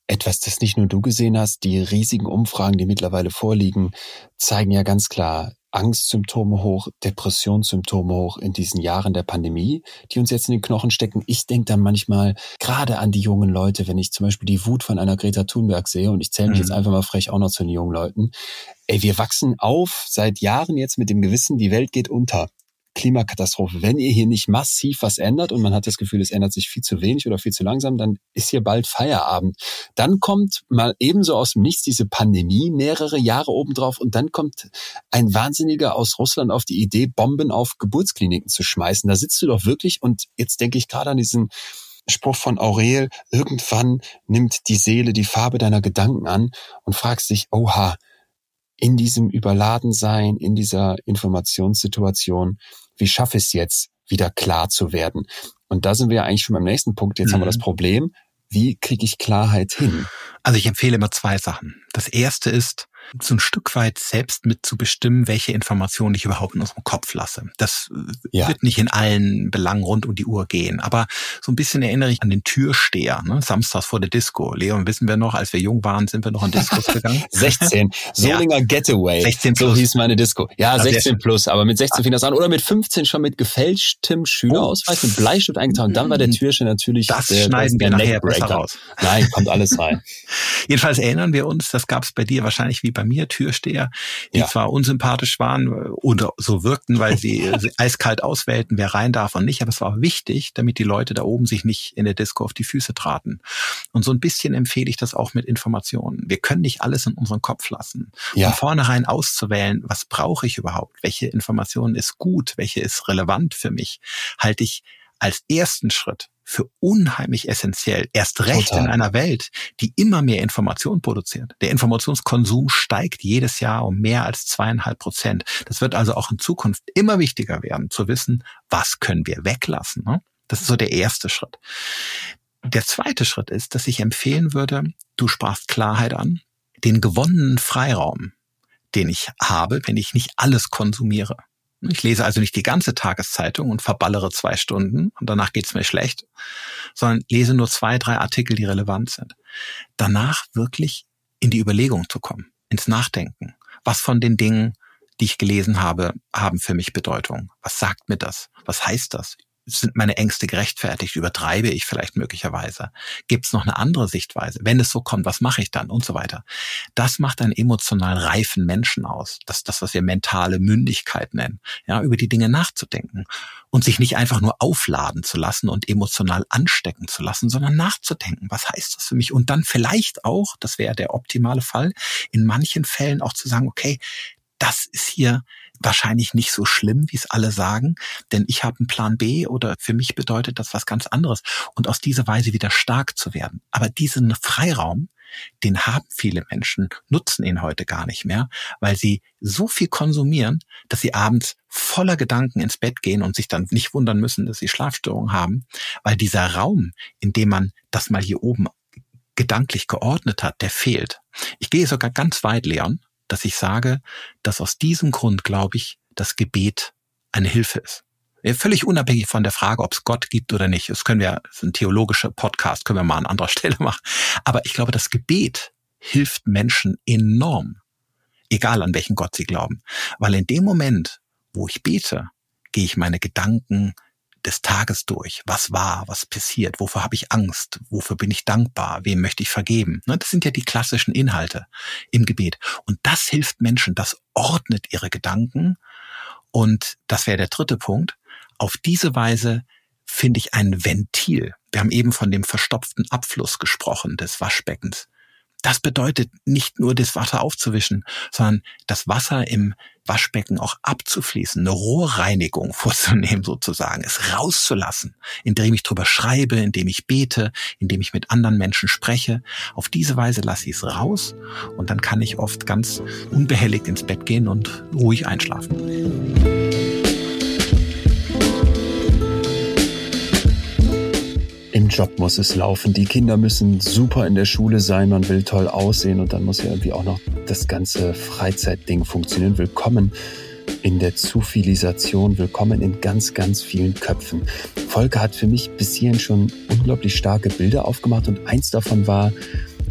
Etwas, das nicht nur du gesehen hast, die riesigen Umfragen, die mittlerweile vorliegen, zeigen ja ganz klar, Angstsymptome hoch, Depressionssymptome hoch in diesen Jahren der Pandemie, die uns jetzt in den Knochen stecken. Ich denke dann manchmal gerade an die jungen Leute, wenn ich zum Beispiel die Wut von einer Greta Thunberg sehe und ich zähle mich mhm. jetzt einfach mal frech auch noch zu den jungen Leuten. Ey, wir wachsen auf seit Jahren jetzt mit dem Gewissen, die Welt geht unter. Klimakatastrophe. Wenn ihr hier nicht massiv was ändert und man hat das Gefühl, es ändert sich viel zu wenig oder viel zu langsam, dann ist hier bald Feierabend. Dann kommt mal ebenso aus dem Nichts diese Pandemie mehrere Jahre obendrauf und dann kommt ein Wahnsinniger aus Russland auf die Idee, Bomben auf Geburtskliniken zu schmeißen. Da sitzt du doch wirklich und jetzt denke ich gerade an diesen Spruch von Aurel, irgendwann nimmt die Seele die Farbe deiner Gedanken an und fragst dich, oha, in diesem Überladensein, in dieser Informationssituation, wie schaffe ich es jetzt, wieder klar zu werden? Und da sind wir ja eigentlich schon beim nächsten Punkt. Jetzt mhm. haben wir das mhm. Problem, wie kriege ich Klarheit hin? Also ich empfehle immer zwei Sachen. Das erste ist, so ein Stück weit selbst mitzubestimmen, welche Informationen ich überhaupt in unserem Kopf lasse. Das äh, ja. wird nicht in allen Belangen rund um die Uhr gehen, aber so ein bisschen erinnere ich an den Türsteher, ne? samstags vor der Disco. Leon, wissen wir noch, als wir jung waren, sind wir noch an Discos gegangen? 16. Solinger ja. Getaway. 16 plus. So hieß meine Disco. Ja, 16 plus, aber mit 16 fing das an. Oder mit 15 schon mit gefälschtem Schülerausweis, oh. mit Bleistift eingetragen. Dann war der Türsteher natürlich das der, schneiden der wir nachher besser raus. Nein, kommt alles rein. Jedenfalls erinnern wir uns, das gab es bei dir wahrscheinlich wie bei mir Türsteher, die ja. zwar unsympathisch waren oder so wirkten, weil sie eiskalt auswählten, wer rein darf und nicht, aber es war wichtig, damit die Leute da oben sich nicht in der Disco auf die Füße traten. Und so ein bisschen empfehle ich das auch mit Informationen. Wir können nicht alles in unseren Kopf lassen. Ja. Von vornherein auszuwählen, was brauche ich überhaupt? Welche Information ist gut? Welche ist relevant für mich? Halte ich als ersten Schritt für unheimlich essentiell. Erst recht Total. in einer Welt, die immer mehr Information produziert. Der Informationskonsum steigt jedes Jahr um mehr als zweieinhalb Prozent. Das wird also auch in Zukunft immer wichtiger werden, zu wissen, was können wir weglassen. Ne? Das ist so der erste Schritt. Der zweite Schritt ist, dass ich empfehlen würde, du sprachst Klarheit an, den gewonnenen Freiraum, den ich habe, wenn ich nicht alles konsumiere. Ich lese also nicht die ganze Tageszeitung und verballere zwei Stunden und danach geht's mir schlecht, sondern lese nur zwei, drei Artikel, die relevant sind. Danach wirklich in die Überlegung zu kommen, ins Nachdenken. Was von den Dingen, die ich gelesen habe, haben für mich Bedeutung? Was sagt mir das? Was heißt das? Sind meine Ängste gerechtfertigt? Übertreibe ich vielleicht möglicherweise? Gibt es noch eine andere Sichtweise? Wenn es so kommt, was mache ich dann? Und so weiter. Das macht einen emotional reifen Menschen aus. Das das, was wir mentale Mündigkeit nennen. Ja, über die Dinge nachzudenken und sich nicht einfach nur aufladen zu lassen und emotional anstecken zu lassen, sondern nachzudenken. Was heißt das für mich? Und dann vielleicht auch, das wäre der optimale Fall, in manchen Fällen auch zu sagen, okay, das ist hier wahrscheinlich nicht so schlimm, wie es alle sagen, denn ich habe einen Plan B oder für mich bedeutet das was ganz anderes und aus dieser Weise wieder stark zu werden. Aber diesen Freiraum, den haben viele Menschen, nutzen ihn heute gar nicht mehr, weil sie so viel konsumieren, dass sie abends voller Gedanken ins Bett gehen und sich dann nicht wundern müssen, dass sie Schlafstörungen haben, weil dieser Raum, in dem man das mal hier oben gedanklich geordnet hat, der fehlt. Ich gehe sogar ganz weit, Leon, dass ich sage, dass aus diesem Grund, glaube ich, das Gebet eine Hilfe ist. Völlig unabhängig von der Frage, ob es Gott gibt oder nicht. Das können wir, das ist ein theologischer Podcast, können wir mal an anderer Stelle machen. Aber ich glaube, das Gebet hilft Menschen enorm. Egal an welchen Gott sie glauben. Weil in dem Moment, wo ich bete, gehe ich meine Gedanken des Tages durch. Was war, was passiert, wofür habe ich Angst, wofür bin ich dankbar, wem möchte ich vergeben. Ne, das sind ja die klassischen Inhalte im Gebet. Und das hilft Menschen, das ordnet ihre Gedanken Und das wäre der dritte Punkt. Auf diese Weise finde ich ein Ventil. Wir haben eben von dem verstopften Abfluss gesprochen des Waschbeckens. Das bedeutet nicht nur das Wasser aufzuwischen, sondern das Wasser im Waschbecken auch abzufließen, eine Rohrreinigung vorzunehmen sozusagen, es rauszulassen, indem ich drüber schreibe, indem ich bete, indem ich mit anderen Menschen spreche. Auf diese Weise lasse ich es raus und dann kann ich oft ganz unbehelligt ins Bett gehen und ruhig einschlafen. Im Job muss es laufen. Die Kinder müssen super in der Schule sein. Man will toll aussehen und dann muss ja irgendwie auch noch das ganze Freizeitding funktionieren. Willkommen in der Zufilisation. Willkommen in ganz, ganz vielen Köpfen. Volker hat für mich bis hierhin schon unglaublich starke Bilder aufgemacht und eins davon war,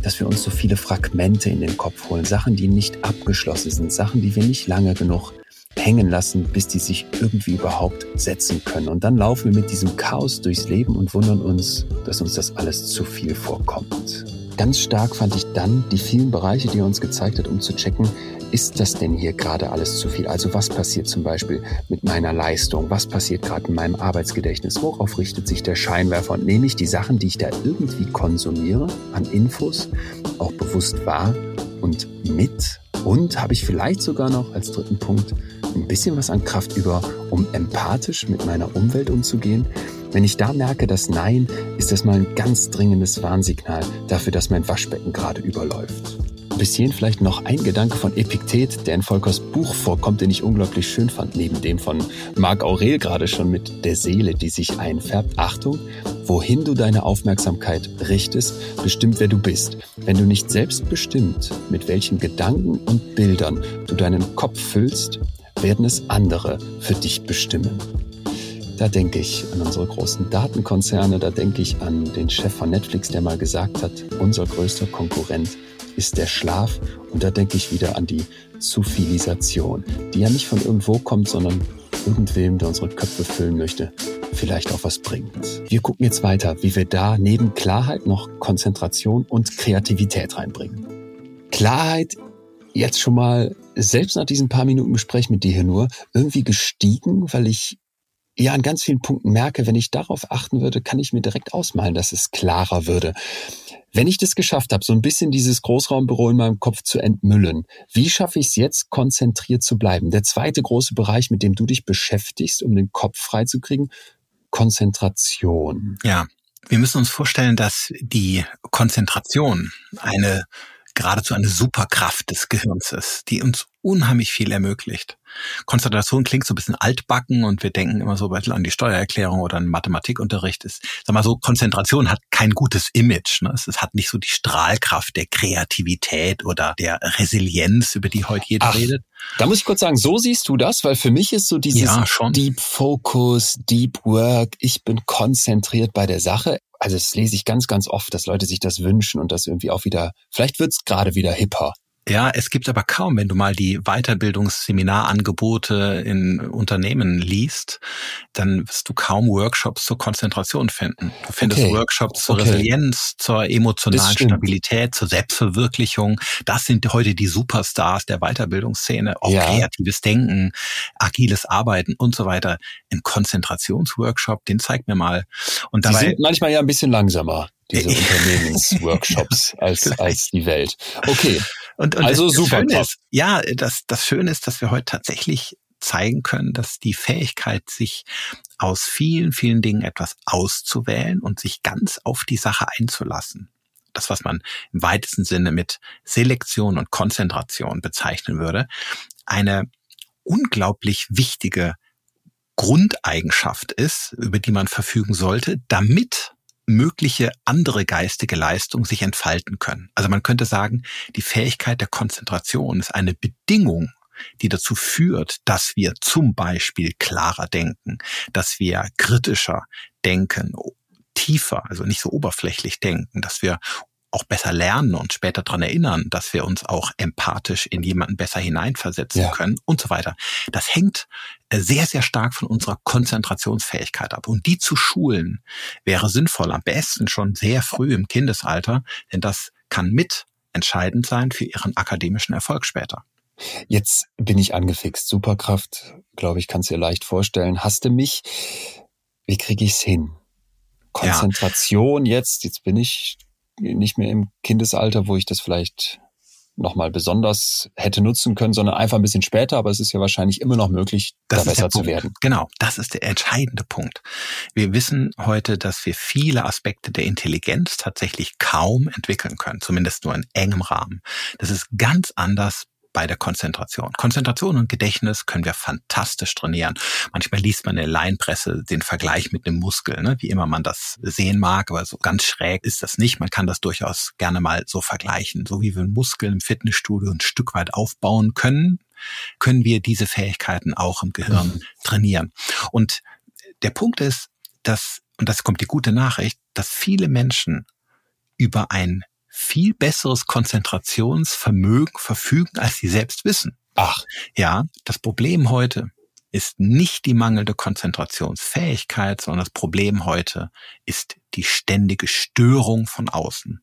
dass wir uns so viele Fragmente in den Kopf holen. Sachen, die nicht abgeschlossen sind. Sachen, die wir nicht lange genug hängen lassen, bis die sich irgendwie überhaupt setzen können. Und dann laufen wir mit diesem Chaos durchs Leben und wundern uns, dass uns das alles zu viel vorkommt. Ganz stark fand ich dann die vielen Bereiche, die er uns gezeigt hat, um zu checken, ist das denn hier gerade alles zu viel? Also was passiert zum Beispiel mit meiner Leistung? Was passiert gerade in meinem Arbeitsgedächtnis? Worauf richtet sich der Scheinwerfer? Und nehme ich die Sachen, die ich da irgendwie konsumiere, an Infos, auch bewusst wahr und mit? Und habe ich vielleicht sogar noch als dritten Punkt ein bisschen was an Kraft über, um empathisch mit meiner Umwelt umzugehen. Wenn ich da merke, dass Nein, ist das mal ein ganz dringendes Warnsignal dafür, dass mein Waschbecken gerade überläuft. Bis hierhin vielleicht noch ein Gedanke von Epiktet, der in Volkers Buch vorkommt, den ich unglaublich schön fand, neben dem von Marc Aurel gerade schon mit der Seele, die sich einfärbt. Achtung, wohin du deine Aufmerksamkeit richtest, bestimmt, wer du bist. Wenn du nicht selbst bestimmt, mit welchen Gedanken und Bildern du deinen Kopf füllst, werden es andere für dich bestimmen. Da denke ich an unsere großen Datenkonzerne, da denke ich an den Chef von Netflix, der mal gesagt hat, unser größter Konkurrent ist der Schlaf. Und da denke ich wieder an die Zufilisation, die ja nicht von irgendwo kommt, sondern irgendwem, der unsere Köpfe füllen möchte, vielleicht auch was bringt. Wir gucken jetzt weiter, wie wir da neben Klarheit noch Konzentration und Kreativität reinbringen. Klarheit jetzt schon mal selbst nach diesen paar Minuten Gespräch mit dir hier nur irgendwie gestiegen, weil ich ja an ganz vielen Punkten merke, wenn ich darauf achten würde, kann ich mir direkt ausmalen, dass es klarer würde. Wenn ich das geschafft habe, so ein bisschen dieses Großraumbüro in meinem Kopf zu entmüllen, wie schaffe ich es jetzt, konzentriert zu bleiben? Der zweite große Bereich, mit dem du dich beschäftigst, um den Kopf freizukriegen, Konzentration. Ja, wir müssen uns vorstellen, dass die Konzentration eine geradezu eine Superkraft des Gehirns ist, die uns unheimlich viel ermöglicht. Konzentration klingt so ein bisschen altbacken und wir denken immer so ein bisschen an die Steuererklärung oder an Mathematikunterricht. Ist, sag mal so, Konzentration hat kein gutes Image. Ne? Es, es, hat nicht so die Strahlkraft der Kreativität oder der Resilienz, über die heute jeder Ach, redet. Da muss ich kurz sagen, so siehst du das, weil für mich ist so dieses ja, Deep Focus, Deep Work, ich bin konzentriert bei der Sache also das lese ich ganz, ganz oft, dass Leute sich das wünschen und das irgendwie auch wieder, vielleicht wird's gerade wieder hipper. Ja, es gibt aber kaum, wenn du mal die Weiterbildungsseminarangebote in Unternehmen liest, dann wirst du kaum Workshops zur Konzentration finden. Du findest okay. Workshops zur okay. Resilienz, zur emotionalen Stabilität, zur Selbstverwirklichung. Das sind heute die Superstars der Weiterbildungsszene. Auch ja. kreatives Denken, agiles Arbeiten und so weiter. Ein Konzentrationsworkshop, den zeig mir mal. Und dabei, die sind manchmal ja ein bisschen langsamer diese Unternehmensworkshops als, als die Welt. Okay. Und, und also das, super. Das ist, ja, das, das Schöne ist, dass wir heute tatsächlich zeigen können, dass die Fähigkeit, sich aus vielen, vielen Dingen etwas auszuwählen und sich ganz auf die Sache einzulassen, das, was man im weitesten Sinne mit Selektion und Konzentration bezeichnen würde, eine unglaublich wichtige Grundeigenschaft ist, über die man verfügen sollte, damit mögliche andere geistige Leistung sich entfalten können. Also man könnte sagen, die Fähigkeit der Konzentration ist eine Bedingung, die dazu führt, dass wir zum Beispiel klarer denken, dass wir kritischer denken, tiefer, also nicht so oberflächlich denken, dass wir auch besser lernen und später dran erinnern, dass wir uns auch empathisch in jemanden besser hineinversetzen ja. können und so weiter. Das hängt äh, sehr, sehr stark von unserer Konzentrationsfähigkeit ab. Und die zu schulen wäre sinnvoll, am besten schon sehr früh im Kindesalter, denn das kann mit entscheidend sein für ihren akademischen Erfolg später. Jetzt bin ich angefixt. Superkraft, glaube ich, kannst dir leicht vorstellen. Hast du mich? Wie kriege ich's hin? Konzentration ja. jetzt, jetzt bin ich nicht mehr im Kindesalter, wo ich das vielleicht nochmal besonders hätte nutzen können, sondern einfach ein bisschen später, aber es ist ja wahrscheinlich immer noch möglich, das da besser zu werden. Genau, das ist der entscheidende Punkt. Wir wissen heute, dass wir viele Aspekte der Intelligenz tatsächlich kaum entwickeln können, zumindest nur in engem Rahmen. Das ist ganz anders bei der Konzentration. Konzentration und Gedächtnis können wir fantastisch trainieren. Manchmal liest man in der Laienpresse den Vergleich mit dem Muskel, ne? wie immer man das sehen mag, aber so ganz schräg ist das nicht. Man kann das durchaus gerne mal so vergleichen. So wie wir einen Muskel im Fitnessstudio ein Stück weit aufbauen können, können wir diese Fähigkeiten auch im Gehirn mhm. trainieren. Und der Punkt ist, dass, und das kommt die gute Nachricht, dass viele Menschen über ein viel besseres Konzentrationsvermögen verfügen, als sie selbst wissen. Ach. Ja, das Problem heute ist nicht die mangelnde Konzentrationsfähigkeit, sondern das Problem heute ist die ständige Störung von außen.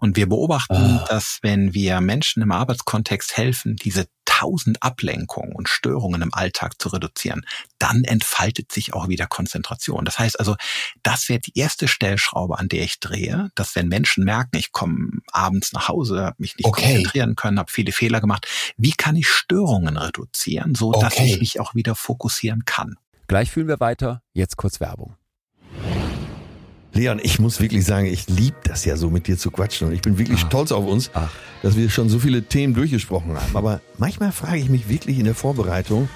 Und wir beobachten, ah. dass wenn wir Menschen im Arbeitskontext helfen, diese tausend Ablenkungen und Störungen im Alltag zu reduzieren, dann entfaltet sich auch wieder Konzentration. Das heißt also, das wäre die erste Stellschraube, an der ich drehe, dass wenn Menschen merken, ich komme abends nach Hause, habe mich nicht okay. konzentrieren können, habe viele Fehler gemacht, wie kann ich Störungen reduzieren, so dass okay. ich mich auch wieder fokussieren kann? Gleich fühlen wir weiter. Jetzt kurz Werbung. Leon, ich muss wirklich sagen, ich liebe das ja so mit dir zu quatschen und ich bin wirklich Ach. stolz auf uns, Ach. dass wir schon so viele Themen durchgesprochen haben. Aber manchmal frage ich mich wirklich in der Vorbereitung,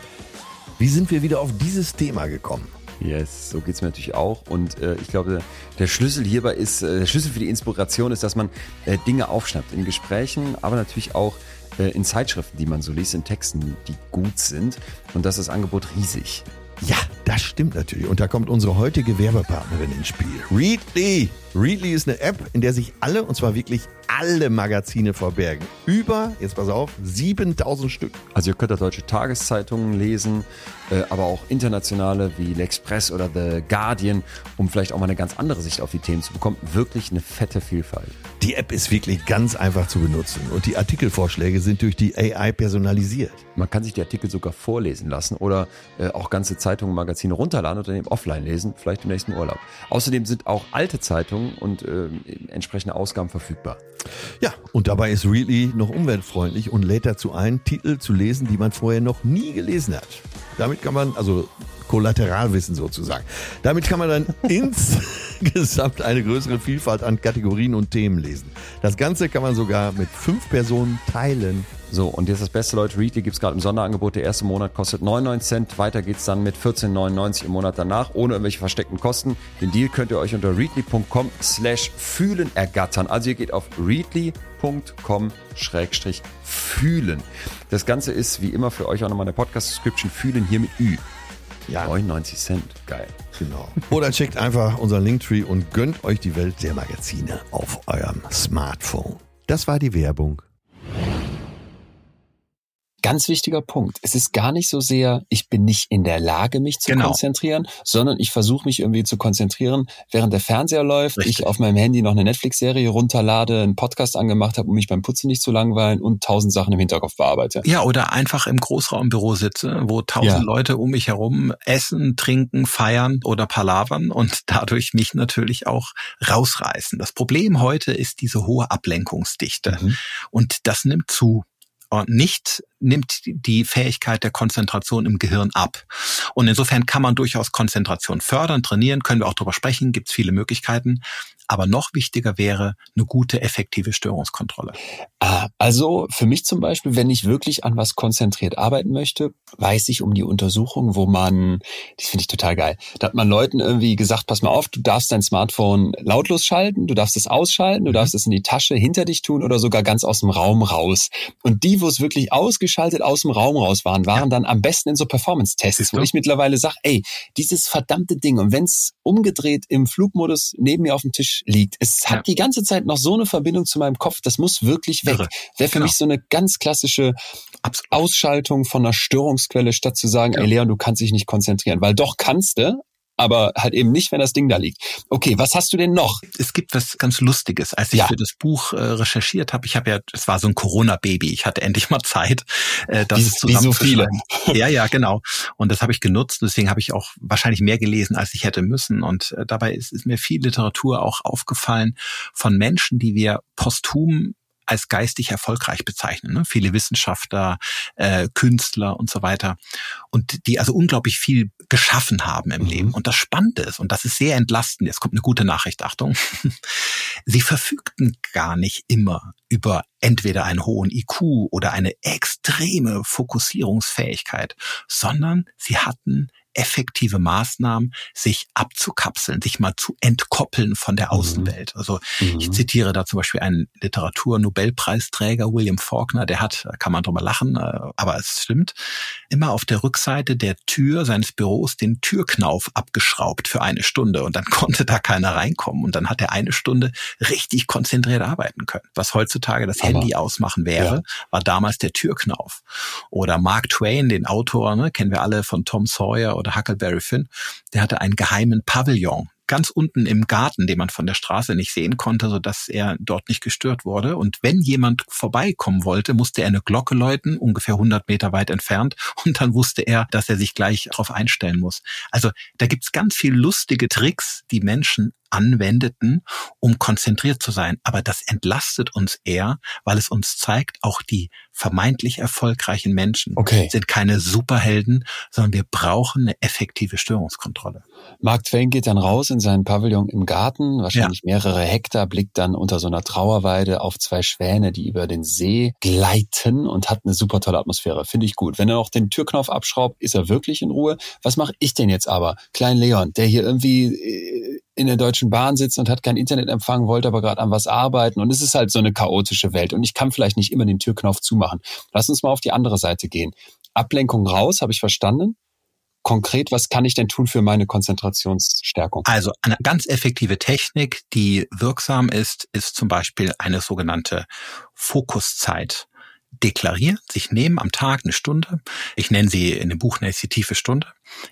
wie sind wir wieder auf dieses Thema gekommen? Yes, so geht's mir natürlich auch. Und äh, ich glaube, der Schlüssel hierbei ist, äh, der Schlüssel für die Inspiration ist, dass man äh, Dinge aufschnappt in Gesprächen, aber natürlich auch äh, in Zeitschriften, die man so liest, in Texten, die gut sind. Und das ist das Angebot riesig. Ja, das stimmt natürlich. Und da kommt unsere heutige Werbepartnerin ins Spiel. Readly. Readly ist eine App, in der sich alle, und zwar wirklich alle Magazine verbergen. Über, jetzt pass auf, 7000 Stück. Also ihr könnt da deutsche Tageszeitungen lesen, äh, aber auch internationale wie L'Express oder The Guardian, um vielleicht auch mal eine ganz andere Sicht auf die Themen zu bekommen. Wirklich eine fette Vielfalt. Die App ist wirklich ganz einfach zu benutzen und die Artikelvorschläge sind durch die AI personalisiert. Man kann sich die Artikel sogar vorlesen lassen oder äh, auch ganze Zeitungen, Magazine runterladen und dann eben offline lesen, vielleicht im nächsten Urlaub. Außerdem sind auch alte Zeitungen und äh, entsprechende Ausgaben verfügbar. Ja, und dabei ist Really noch umweltfreundlich und lädt dazu ein, Titel zu lesen, die man vorher noch nie gelesen hat. Damit kann man, also Kollateralwissen sozusagen. Damit kann man dann insgesamt eine größere Vielfalt an Kategorien und Themen lesen. Das Ganze kann man sogar mit fünf Personen teilen. So, und jetzt das beste, Leute, Readly gibt es gerade im Sonderangebot. Der erste Monat kostet 99 Cent. Weiter geht's dann mit 14,99 im Monat danach, ohne irgendwelche versteckten Kosten. Den Deal könnt ihr euch unter readly.com slash fühlen ergattern. Also ihr geht auf readly.com schrägstrich fühlen. Das Ganze ist wie immer für euch auch nochmal eine Podcast-Description fühlen hier mit Ü. Ja. 99 Cent. Geil. Genau. Oder checkt einfach unseren Linktree und gönnt euch die Welt der Magazine auf eurem Smartphone. Das war die Werbung. Ganz wichtiger Punkt. Es ist gar nicht so sehr, ich bin nicht in der Lage, mich zu genau. konzentrieren, sondern ich versuche mich irgendwie zu konzentrieren, während der Fernseher läuft, Richtig. ich auf meinem Handy noch eine Netflix-Serie runterlade, einen Podcast angemacht habe, um mich beim Putzen nicht zu langweilen und tausend Sachen im Hinterkopf bearbeite. Ja, oder einfach im Großraumbüro sitze, wo tausend ja. Leute um mich herum essen, trinken, feiern oder palavern und dadurch mich natürlich auch rausreißen. Das Problem heute ist diese hohe Ablenkungsdichte mhm. und das nimmt zu nicht nimmt die Fähigkeit der Konzentration im Gehirn ab. Und insofern kann man durchaus Konzentration fördern, trainieren, können wir auch drüber sprechen, gibt es viele Möglichkeiten. Aber noch wichtiger wäre eine gute, effektive Störungskontrolle. Ah, also für mich zum Beispiel, wenn ich wirklich an was konzentriert arbeiten möchte, weiß ich um die Untersuchung, wo man, das finde ich total geil, da hat man Leuten irgendwie gesagt, pass mal auf, du darfst dein Smartphone lautlos schalten, du darfst es ausschalten, du mhm. darfst es in die Tasche hinter dich tun oder sogar ganz aus dem Raum raus. Und die, wo es wirklich ausgeschaltet aus dem Raum raus waren, waren ja. dann am besten in so Performance-Tests, wo ich mittlerweile sage, ey, dieses verdammte Ding, und wenn es umgedreht im Flugmodus neben mir auf dem Tisch liegt. Es ja. hat die ganze Zeit noch so eine Verbindung zu meinem Kopf, das muss wirklich weg. Wäre für genau. mich so eine ganz klassische Absolut. Ausschaltung von einer Störungsquelle, statt zu sagen, ja. ey Leon, du kannst dich nicht konzentrieren. Weil doch kannst du, aber halt eben nicht, wenn das Ding da liegt. Okay, was hast du denn noch? Es gibt was ganz Lustiges. Als ich ja. für das Buch äh, recherchiert habe, ich habe ja, es war so ein Corona-Baby, ich hatte endlich mal Zeit, äh, das wie, wie so viele. ja, ja, genau. Und das habe ich genutzt. Deswegen habe ich auch wahrscheinlich mehr gelesen, als ich hätte müssen. Und äh, dabei ist, ist mir viel Literatur auch aufgefallen von Menschen, die wir posthum als geistig erfolgreich bezeichnen. Ne? Viele Wissenschaftler, äh, Künstler und so weiter. Und die also unglaublich viel geschaffen haben im mhm. Leben. Und das Spannende ist, und das ist sehr entlastend, jetzt kommt eine gute Nachricht, Achtung, sie verfügten gar nicht immer über entweder einen hohen IQ oder eine extreme Fokussierungsfähigkeit, sondern sie hatten effektive Maßnahmen, sich abzukapseln, sich mal zu entkoppeln von der mhm. Außenwelt. Also mhm. ich zitiere da zum Beispiel einen Literatur-Nobelpreisträger, William Faulkner, der hat, da kann man drüber lachen, äh, aber es stimmt, immer auf der Rückseite der Tür seines Büros den Türknauf abgeschraubt für eine Stunde und dann konnte da keiner reinkommen und dann hat er eine Stunde richtig konzentriert arbeiten können. Was heutzutage das aber, Handy ausmachen wäre, ja. war damals der Türknauf. Oder Mark Twain, den Autor, ne, kennen wir alle von Tom Sawyer oder Huckleberry Finn, der hatte einen geheimen Pavillon ganz unten im Garten, den man von der Straße nicht sehen konnte, so dass er dort nicht gestört wurde. Und wenn jemand vorbeikommen wollte, musste er eine Glocke läuten, ungefähr 100 Meter weit entfernt. Und dann wusste er, dass er sich gleich darauf einstellen muss. Also da gibt's ganz viel lustige Tricks, die Menschen anwendeten, um konzentriert zu sein. Aber das entlastet uns eher, weil es uns zeigt, auch die vermeintlich erfolgreichen Menschen okay. sind keine Superhelden, sondern wir brauchen eine effektive Störungskontrolle. Mark Twain geht dann raus in seinen Pavillon im Garten, wahrscheinlich ja. mehrere Hektar, blickt dann unter so einer Trauerweide auf zwei Schwäne, die über den See gleiten und hat eine super tolle Atmosphäre. Finde ich gut. Wenn er noch den Türknopf abschraubt, ist er wirklich in Ruhe. Was mache ich denn jetzt aber? Klein Leon, der hier irgendwie äh, in der Deutschen Bahn sitzt und hat kein Internetempfang, wollte aber gerade an was arbeiten und es ist halt so eine chaotische Welt und ich kann vielleicht nicht immer den Türknopf zumachen. Lass uns mal auf die andere Seite gehen. Ablenkung raus, habe ich verstanden. Konkret, was kann ich denn tun für meine Konzentrationsstärkung? Also eine ganz effektive Technik, die wirksam ist, ist zum Beispiel eine sogenannte Fokuszeit deklarieren, sich nehmen am Tag eine Stunde. Ich nenne sie in dem Buch nenne ich tiefe Stunde,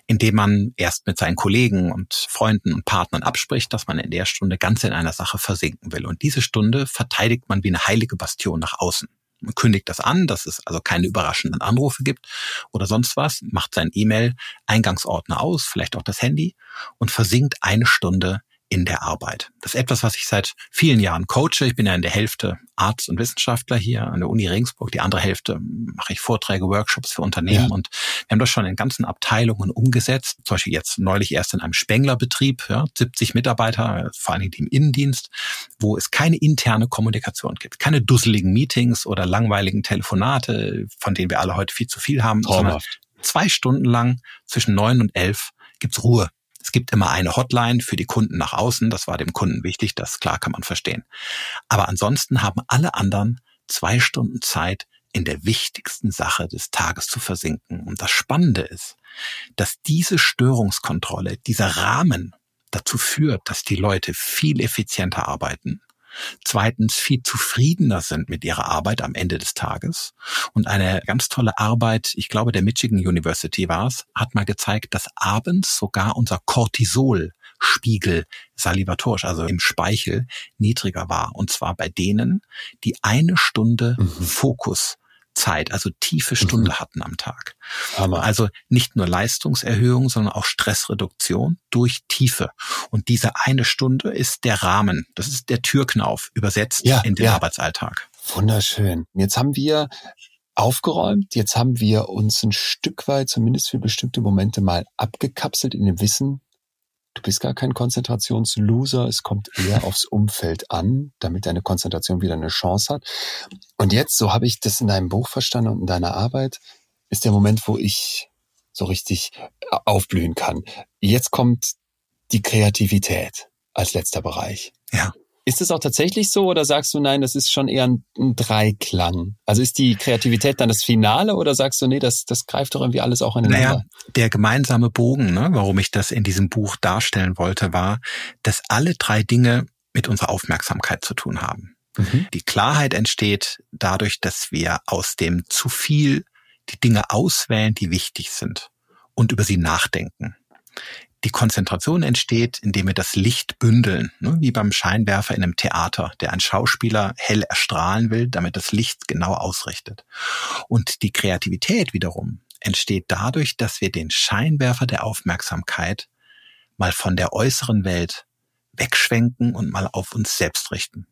indem man erst mit seinen Kollegen und Freunden und Partnern abspricht, dass man in der Stunde ganz in einer Sache versinken will. Und diese Stunde verteidigt man wie eine heilige Bastion nach außen. Man kündigt das an, dass es also keine überraschenden Anrufe gibt oder sonst was, macht sein E-Mail-Eingangsordner aus, vielleicht auch das Handy und versinkt eine Stunde in der Arbeit. Das ist etwas, was ich seit vielen Jahren coache. Ich bin ja in der Hälfte Arzt und Wissenschaftler hier an der Uni Regensburg. Die andere Hälfte mache ich Vorträge, Workshops für Unternehmen ja. und wir haben das schon in ganzen Abteilungen umgesetzt. Zum Beispiel jetzt neulich erst in einem Spenglerbetrieb, ja, 70 Mitarbeiter, vor allen Dingen im Innendienst, wo es keine interne Kommunikation gibt, keine dusseligen Meetings oder langweiligen Telefonate, von denen wir alle heute viel zu viel haben, sondern zwei Stunden lang zwischen neun und elf gibt's Ruhe. Es gibt immer eine Hotline für die Kunden nach außen. Das war dem Kunden wichtig. Das klar kann man verstehen. Aber ansonsten haben alle anderen zwei Stunden Zeit, in der wichtigsten Sache des Tages zu versinken. Und das Spannende ist, dass diese Störungskontrolle, dieser Rahmen dazu führt, dass die Leute viel effizienter arbeiten, zweitens viel zufriedener sind mit ihrer Arbeit am Ende des Tages. Und eine ganz tolle Arbeit, ich glaube, der Michigan University war es, hat mal gezeigt, dass abends sogar unser Cortisol Spiegel salivatorisch, also im Speichel, niedriger war. Und zwar bei denen, die eine Stunde mhm. Fokus Zeit, also tiefe Stunde mhm. hatten am Tag. Hammer. Also nicht nur Leistungserhöhung, sondern auch Stressreduktion durch Tiefe. Und diese eine Stunde ist der Rahmen. Das ist der Türknauf übersetzt ja, in den ja. Arbeitsalltag. Wunderschön. Jetzt haben wir aufgeräumt. Jetzt haben wir uns ein Stück weit, zumindest für bestimmte Momente mal abgekapselt in dem Wissen, Du bist gar kein Konzentrationsloser. Es kommt eher aufs Umfeld an, damit deine Konzentration wieder eine Chance hat. Und jetzt, so habe ich das in deinem Buch verstanden und in deiner Arbeit, ist der Moment, wo ich so richtig aufblühen kann. Jetzt kommt die Kreativität als letzter Bereich. Ja. Ist es auch tatsächlich so oder sagst du, nein, das ist schon eher ein, ein, Dreiklang? Also ist die Kreativität dann das Finale oder sagst du, nee, das, das greift doch irgendwie alles auch ineinander? Naja, der gemeinsame Bogen, ne, warum ich das in diesem Buch darstellen wollte, war, dass alle drei Dinge mit unserer Aufmerksamkeit zu tun haben. Mhm. Die Klarheit entsteht dadurch, dass wir aus dem zu viel die Dinge auswählen, die wichtig sind und über sie nachdenken. Die Konzentration entsteht, indem wir das Licht bündeln, ne, wie beim Scheinwerfer in einem Theater, der ein Schauspieler hell erstrahlen will, damit das Licht genau ausrichtet. Und die Kreativität wiederum entsteht dadurch, dass wir den Scheinwerfer der Aufmerksamkeit mal von der äußeren Welt wegschwenken und mal auf uns selbst richten.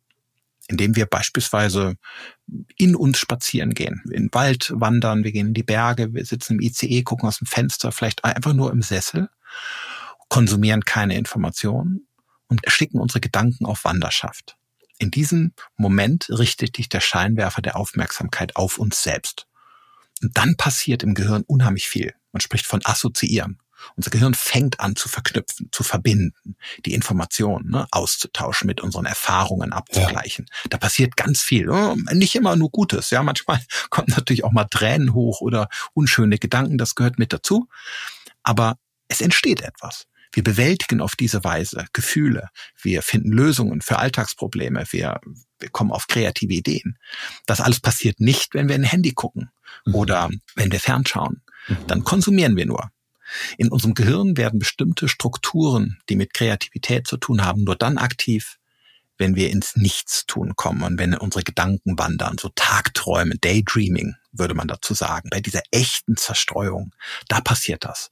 Indem wir beispielsweise in uns spazieren gehen, in den Wald wandern, wir gehen in die Berge, wir sitzen im ICE, gucken aus dem Fenster, vielleicht einfach nur im Sessel konsumieren keine Informationen und schicken unsere Gedanken auf Wanderschaft. In diesem Moment richtet sich der Scheinwerfer der Aufmerksamkeit auf uns selbst. Und dann passiert im Gehirn unheimlich viel. Man spricht von Assoziieren. Unser Gehirn fängt an zu verknüpfen, zu verbinden, die Informationen ne, auszutauschen, mit unseren Erfahrungen abzugleichen. Ja. Da passiert ganz viel. Oh, nicht immer nur Gutes. Ja, manchmal kommen natürlich auch mal Tränen hoch oder unschöne Gedanken. Das gehört mit dazu. Aber es entsteht etwas. Wir bewältigen auf diese Weise Gefühle. Wir finden Lösungen für Alltagsprobleme. Wir, wir kommen auf kreative Ideen. Das alles passiert nicht, wenn wir ein Handy gucken mhm. oder wenn wir fernschauen. Mhm. Dann konsumieren wir nur. In unserem Gehirn werden bestimmte Strukturen, die mit Kreativität zu tun haben, nur dann aktiv, wenn wir ins Nichtstun kommen und wenn unsere Gedanken wandern, so Tagträume, Daydreaming würde man dazu sagen, bei dieser echten Zerstreuung, da passiert das.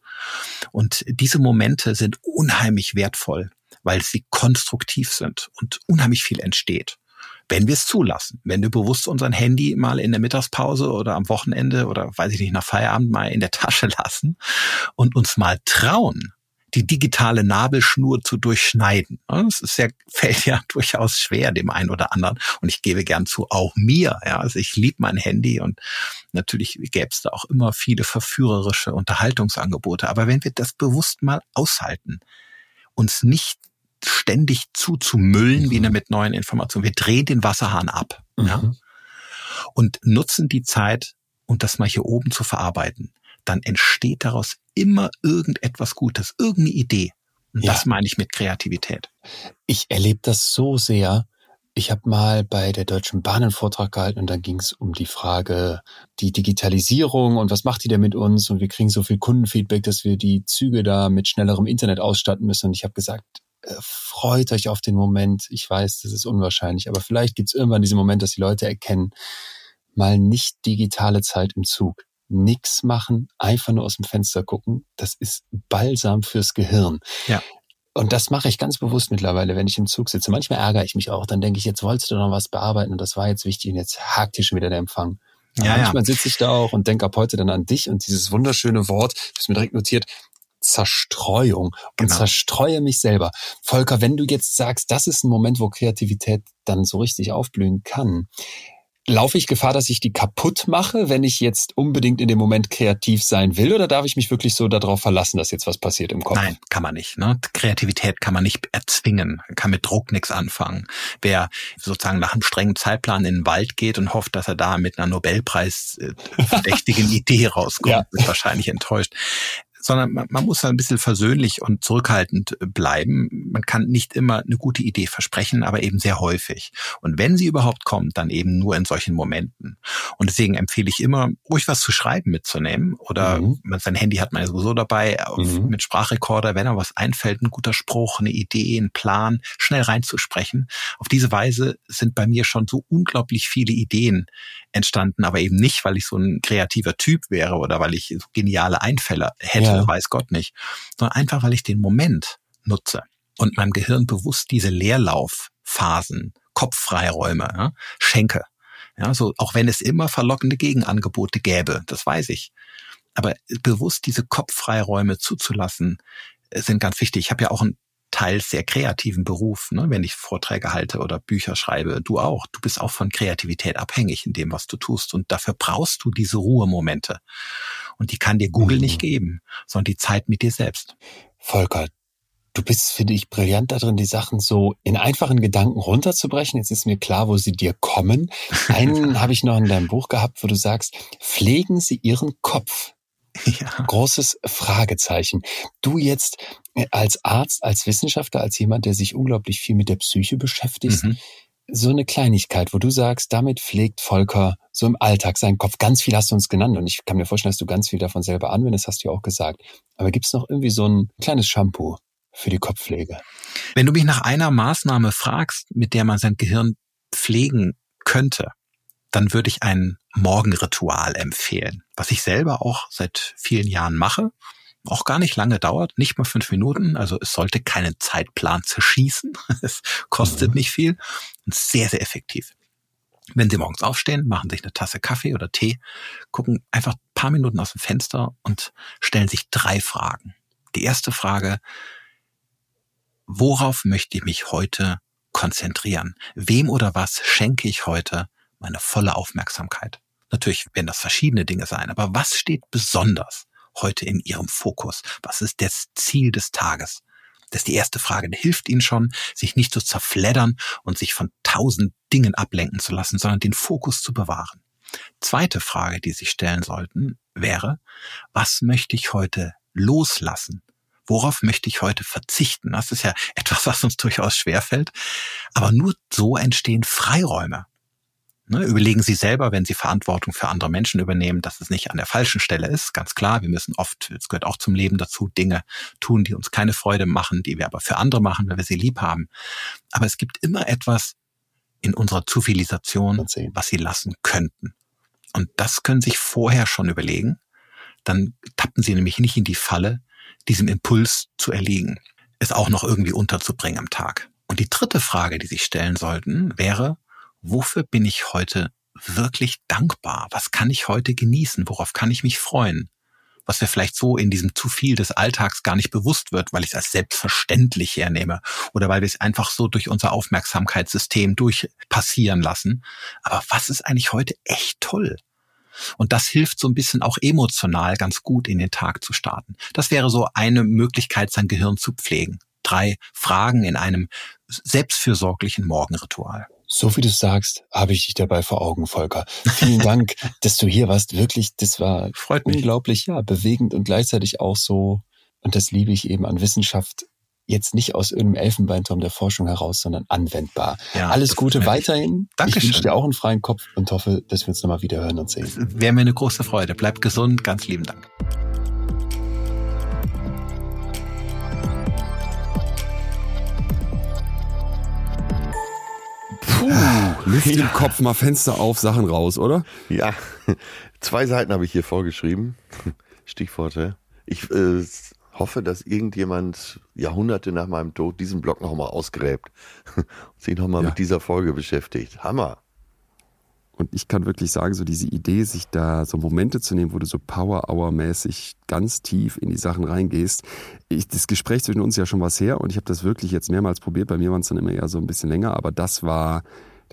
Und diese Momente sind unheimlich wertvoll, weil sie konstruktiv sind und unheimlich viel entsteht. Wenn wir es zulassen, wenn wir bewusst unseren Handy mal in der Mittagspause oder am Wochenende oder weiß ich nicht, nach Feierabend mal in der Tasche lassen und uns mal trauen, die digitale Nabelschnur zu durchschneiden. Das ist ja, fällt ja durchaus schwer dem einen oder anderen. Und ich gebe gern zu, auch mir. Ja, also ich liebe mein Handy und natürlich gäbe es da auch immer viele verführerische Unterhaltungsangebote. Aber wenn wir das bewusst mal aushalten, uns nicht ständig zuzumüllen, mhm. wie mit neuen Informationen. Wir drehen den Wasserhahn ab mhm. ja, und nutzen die Zeit, um das mal hier oben zu verarbeiten dann entsteht daraus immer irgendetwas Gutes, irgendeine Idee. Und ja. das meine ich mit Kreativität. Ich erlebe das so sehr. Ich habe mal bei der Deutschen Bahn einen Vortrag gehalten und dann ging es um die Frage, die Digitalisierung und was macht die denn mit uns und wir kriegen so viel Kundenfeedback, dass wir die Züge da mit schnellerem Internet ausstatten müssen. Und ich habe gesagt, äh, freut euch auf den Moment. Ich weiß, das ist unwahrscheinlich, aber vielleicht gibt es irgendwann diesen Moment, dass die Leute erkennen, mal nicht digitale Zeit im Zug nichts machen, einfach nur aus dem Fenster gucken, das ist Balsam fürs Gehirn. Ja. Und das mache ich ganz bewusst mittlerweile, wenn ich im Zug sitze. Manchmal ärgere ich mich auch. Dann denke ich, jetzt wolltest du noch was bearbeiten und das war jetzt wichtig und jetzt hakt hier schon wieder der Empfang. Ja, manchmal ja. sitze ich da auch und denke ab heute dann an dich und dieses wunderschöne Wort, das mir direkt notiert, Zerstreuung und genau. zerstreue mich selber. Volker, wenn du jetzt sagst, das ist ein Moment, wo Kreativität dann so richtig aufblühen kann, Laufe ich Gefahr, dass ich die kaputt mache, wenn ich jetzt unbedingt in dem Moment kreativ sein will? Oder darf ich mich wirklich so darauf verlassen, dass jetzt was passiert im Kopf? Nein, kann man nicht. Ne? Kreativität kann man nicht erzwingen, kann mit Druck nichts anfangen. Wer sozusagen nach einem strengen Zeitplan in den Wald geht und hofft, dass er da mit einer Nobelpreis äh, verdächtigen Idee rauskommt, ja. ist wahrscheinlich enttäuscht sondern man, man muss ein bisschen versöhnlich und zurückhaltend äh, bleiben. Man kann nicht immer eine gute Idee versprechen, aber eben sehr häufig. Und wenn sie überhaupt kommt, dann eben nur in solchen Momenten. Und deswegen empfehle ich immer, ruhig was zu schreiben mitzunehmen oder mhm. sein Handy hat man ja sowieso dabei, mhm. mit Sprachrekorder, wenn er was einfällt, ein guter Spruch, eine Idee, ein Plan, schnell reinzusprechen. Auf diese Weise sind bei mir schon so unglaublich viele Ideen entstanden, aber eben nicht, weil ich so ein kreativer Typ wäre oder weil ich so geniale Einfälle hätte, ja. weiß Gott nicht, sondern einfach, weil ich den Moment nutze und meinem Gehirn bewusst diese Leerlaufphasen, Kopffreiräume ja, schenke. Ja, so, auch wenn es immer verlockende Gegenangebote gäbe, das weiß ich. Aber bewusst diese Kopffreiräume zuzulassen, äh, sind ganz wichtig. Ich habe ja auch ein teils sehr kreativen Beruf, ne, wenn ich Vorträge halte oder Bücher schreibe. Du auch. Du bist auch von Kreativität abhängig in dem, was du tust. Und dafür brauchst du diese Ruhemomente. Und die kann dir Google mhm. nicht geben, sondern die Zeit mit dir selbst. Volker, du bist, finde ich, brillant darin, die Sachen so in einfachen Gedanken runterzubrechen. Jetzt ist mir klar, wo sie dir kommen. Einen habe ich noch in deinem Buch gehabt, wo du sagst, pflegen Sie Ihren Kopf. Ja. Großes Fragezeichen. Du jetzt als Arzt, als Wissenschaftler, als jemand, der sich unglaublich viel mit der Psyche beschäftigt, mhm. so eine Kleinigkeit, wo du sagst, damit pflegt Volker so im Alltag seinen Kopf. Ganz viel hast du uns genannt und ich kann mir vorstellen, dass du ganz viel davon selber anwendest, hast du ja auch gesagt. Aber gibt es noch irgendwie so ein kleines Shampoo für die Kopfpflege? Wenn du mich nach einer Maßnahme fragst, mit der man sein Gehirn pflegen könnte, dann würde ich ein Morgenritual empfehlen, was ich selber auch seit vielen Jahren mache auch gar nicht lange dauert, nicht mal fünf Minuten. Also es sollte keinen Zeitplan zerschießen. Es kostet mhm. nicht viel und sehr, sehr effektiv. Wenn Sie morgens aufstehen, machen sich eine Tasse Kaffee oder Tee, gucken einfach ein paar Minuten aus dem Fenster und stellen sich drei Fragen. Die erste Frage, worauf möchte ich mich heute konzentrieren? Wem oder was schenke ich heute meine volle Aufmerksamkeit? Natürlich werden das verschiedene Dinge sein, aber was steht besonders? Heute in Ihrem Fokus? Was ist das Ziel des Tages? Das ist die erste Frage. Die hilft Ihnen schon, sich nicht zu zerfleddern und sich von tausend Dingen ablenken zu lassen, sondern den Fokus zu bewahren. Zweite Frage, die Sie stellen sollten, wäre, was möchte ich heute loslassen? Worauf möchte ich heute verzichten? Das ist ja etwas, was uns durchaus schwerfällt. Aber nur so entstehen Freiräume. Ne, überlegen Sie selber, wenn Sie Verantwortung für andere Menschen übernehmen, dass es nicht an der falschen Stelle ist. Ganz klar, wir müssen oft, es gehört auch zum Leben dazu, Dinge tun, die uns keine Freude machen, die wir aber für andere machen, weil wir sie lieb haben. Aber es gibt immer etwas in unserer Zivilisation, was Sie lassen könnten. Und das können Sie sich vorher schon überlegen. Dann tappen Sie nämlich nicht in die Falle, diesem Impuls zu erliegen, es auch noch irgendwie unterzubringen am Tag. Und die dritte Frage, die Sie stellen sollten, wäre, wofür bin ich heute wirklich dankbar? Was kann ich heute genießen? Worauf kann ich mich freuen? Was mir vielleicht so in diesem zu viel des Alltags gar nicht bewusst wird, weil ich es als selbstverständlich hernehme oder weil wir es einfach so durch unser Aufmerksamkeitssystem durchpassieren lassen. Aber was ist eigentlich heute echt toll? Und das hilft so ein bisschen auch emotional ganz gut in den Tag zu starten. Das wäre so eine Möglichkeit, sein Gehirn zu pflegen. Drei Fragen in einem selbstfürsorglichen Morgenritual. So wie du sagst, habe ich dich dabei vor Augen, Volker. Vielen Dank, dass du hier warst. Wirklich, das war Freut mich. unglaublich, ja, bewegend und gleichzeitig auch so, und das liebe ich eben an Wissenschaft, jetzt nicht aus irgendeinem Elfenbeinturm der Forschung heraus, sondern anwendbar. Ja, Alles Gute weiterhin. Danke ich wünsche dir auch einen freien Kopf und hoffe, dass wir uns nochmal wieder hören und sehen. Wäre mir eine große Freude. Bleib gesund. Ganz lieben Dank. Puh, Luft ja. im Kopf, mal Fenster auf, Sachen raus, oder? Ja, zwei Seiten habe ich hier vorgeschrieben. Stichworte. Ich äh, hoffe, dass irgendjemand Jahrhunderte nach meinem Tod diesen Blog nochmal ausgräbt und sich nochmal ja. mit dieser Folge beschäftigt. Hammer. Und ich kann wirklich sagen, so diese Idee, sich da so Momente zu nehmen, wo du so Power-Hour-mäßig ganz tief in die Sachen reingehst. Ich, das Gespräch zwischen uns ja schon was her und ich habe das wirklich jetzt mehrmals probiert. Bei mir waren es dann immer eher so ein bisschen länger, aber das war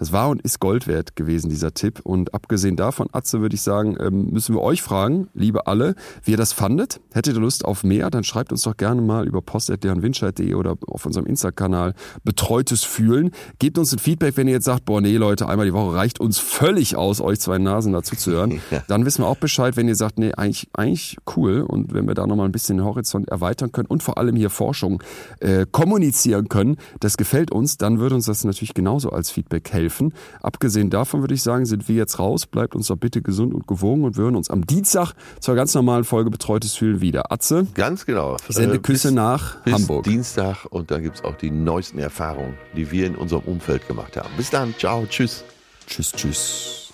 das war und ist Gold wert gewesen, dieser Tipp. Und abgesehen davon, Atze, würde ich sagen, ähm, müssen wir euch fragen, liebe alle, wie ihr das fandet. Hättet ihr Lust auf mehr, dann schreibt uns doch gerne mal über post.dernwindscheid.de oder auf unserem Insta-Kanal Betreutes Fühlen. Gebt uns ein Feedback, wenn ihr jetzt sagt, boah, nee, Leute, einmal die Woche reicht uns völlig aus, euch zwei Nasen dazu zu hören. Dann wissen wir auch Bescheid, wenn ihr sagt, nee, eigentlich, eigentlich cool. Und wenn wir da nochmal ein bisschen den Horizont erweitern können und vor allem hier Forschung äh, kommunizieren können, das gefällt uns, dann würde uns das natürlich genauso als Feedback helfen helfen. Abgesehen davon würde ich sagen, sind wir jetzt raus. Bleibt uns doch bitte gesund und gewogen und wir hören uns am Dienstag zur ganz normalen Folge Betreutes Fühlen wieder. Atze? Ganz genau. Sende äh, Küsse bis, nach bis Hamburg. Dienstag und dann gibt es auch die neuesten Erfahrungen, die wir in unserem Umfeld gemacht haben. Bis dann. Ciao. Tschüss. Tschüss, tschüss.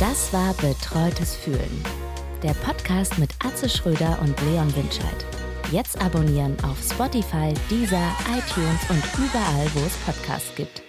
Das war Betreutes Fühlen. Der Podcast mit Atze Schröder und Leon Windscheid. Jetzt abonnieren auf Spotify, Deezer, iTunes und überall, wo es Podcasts gibt.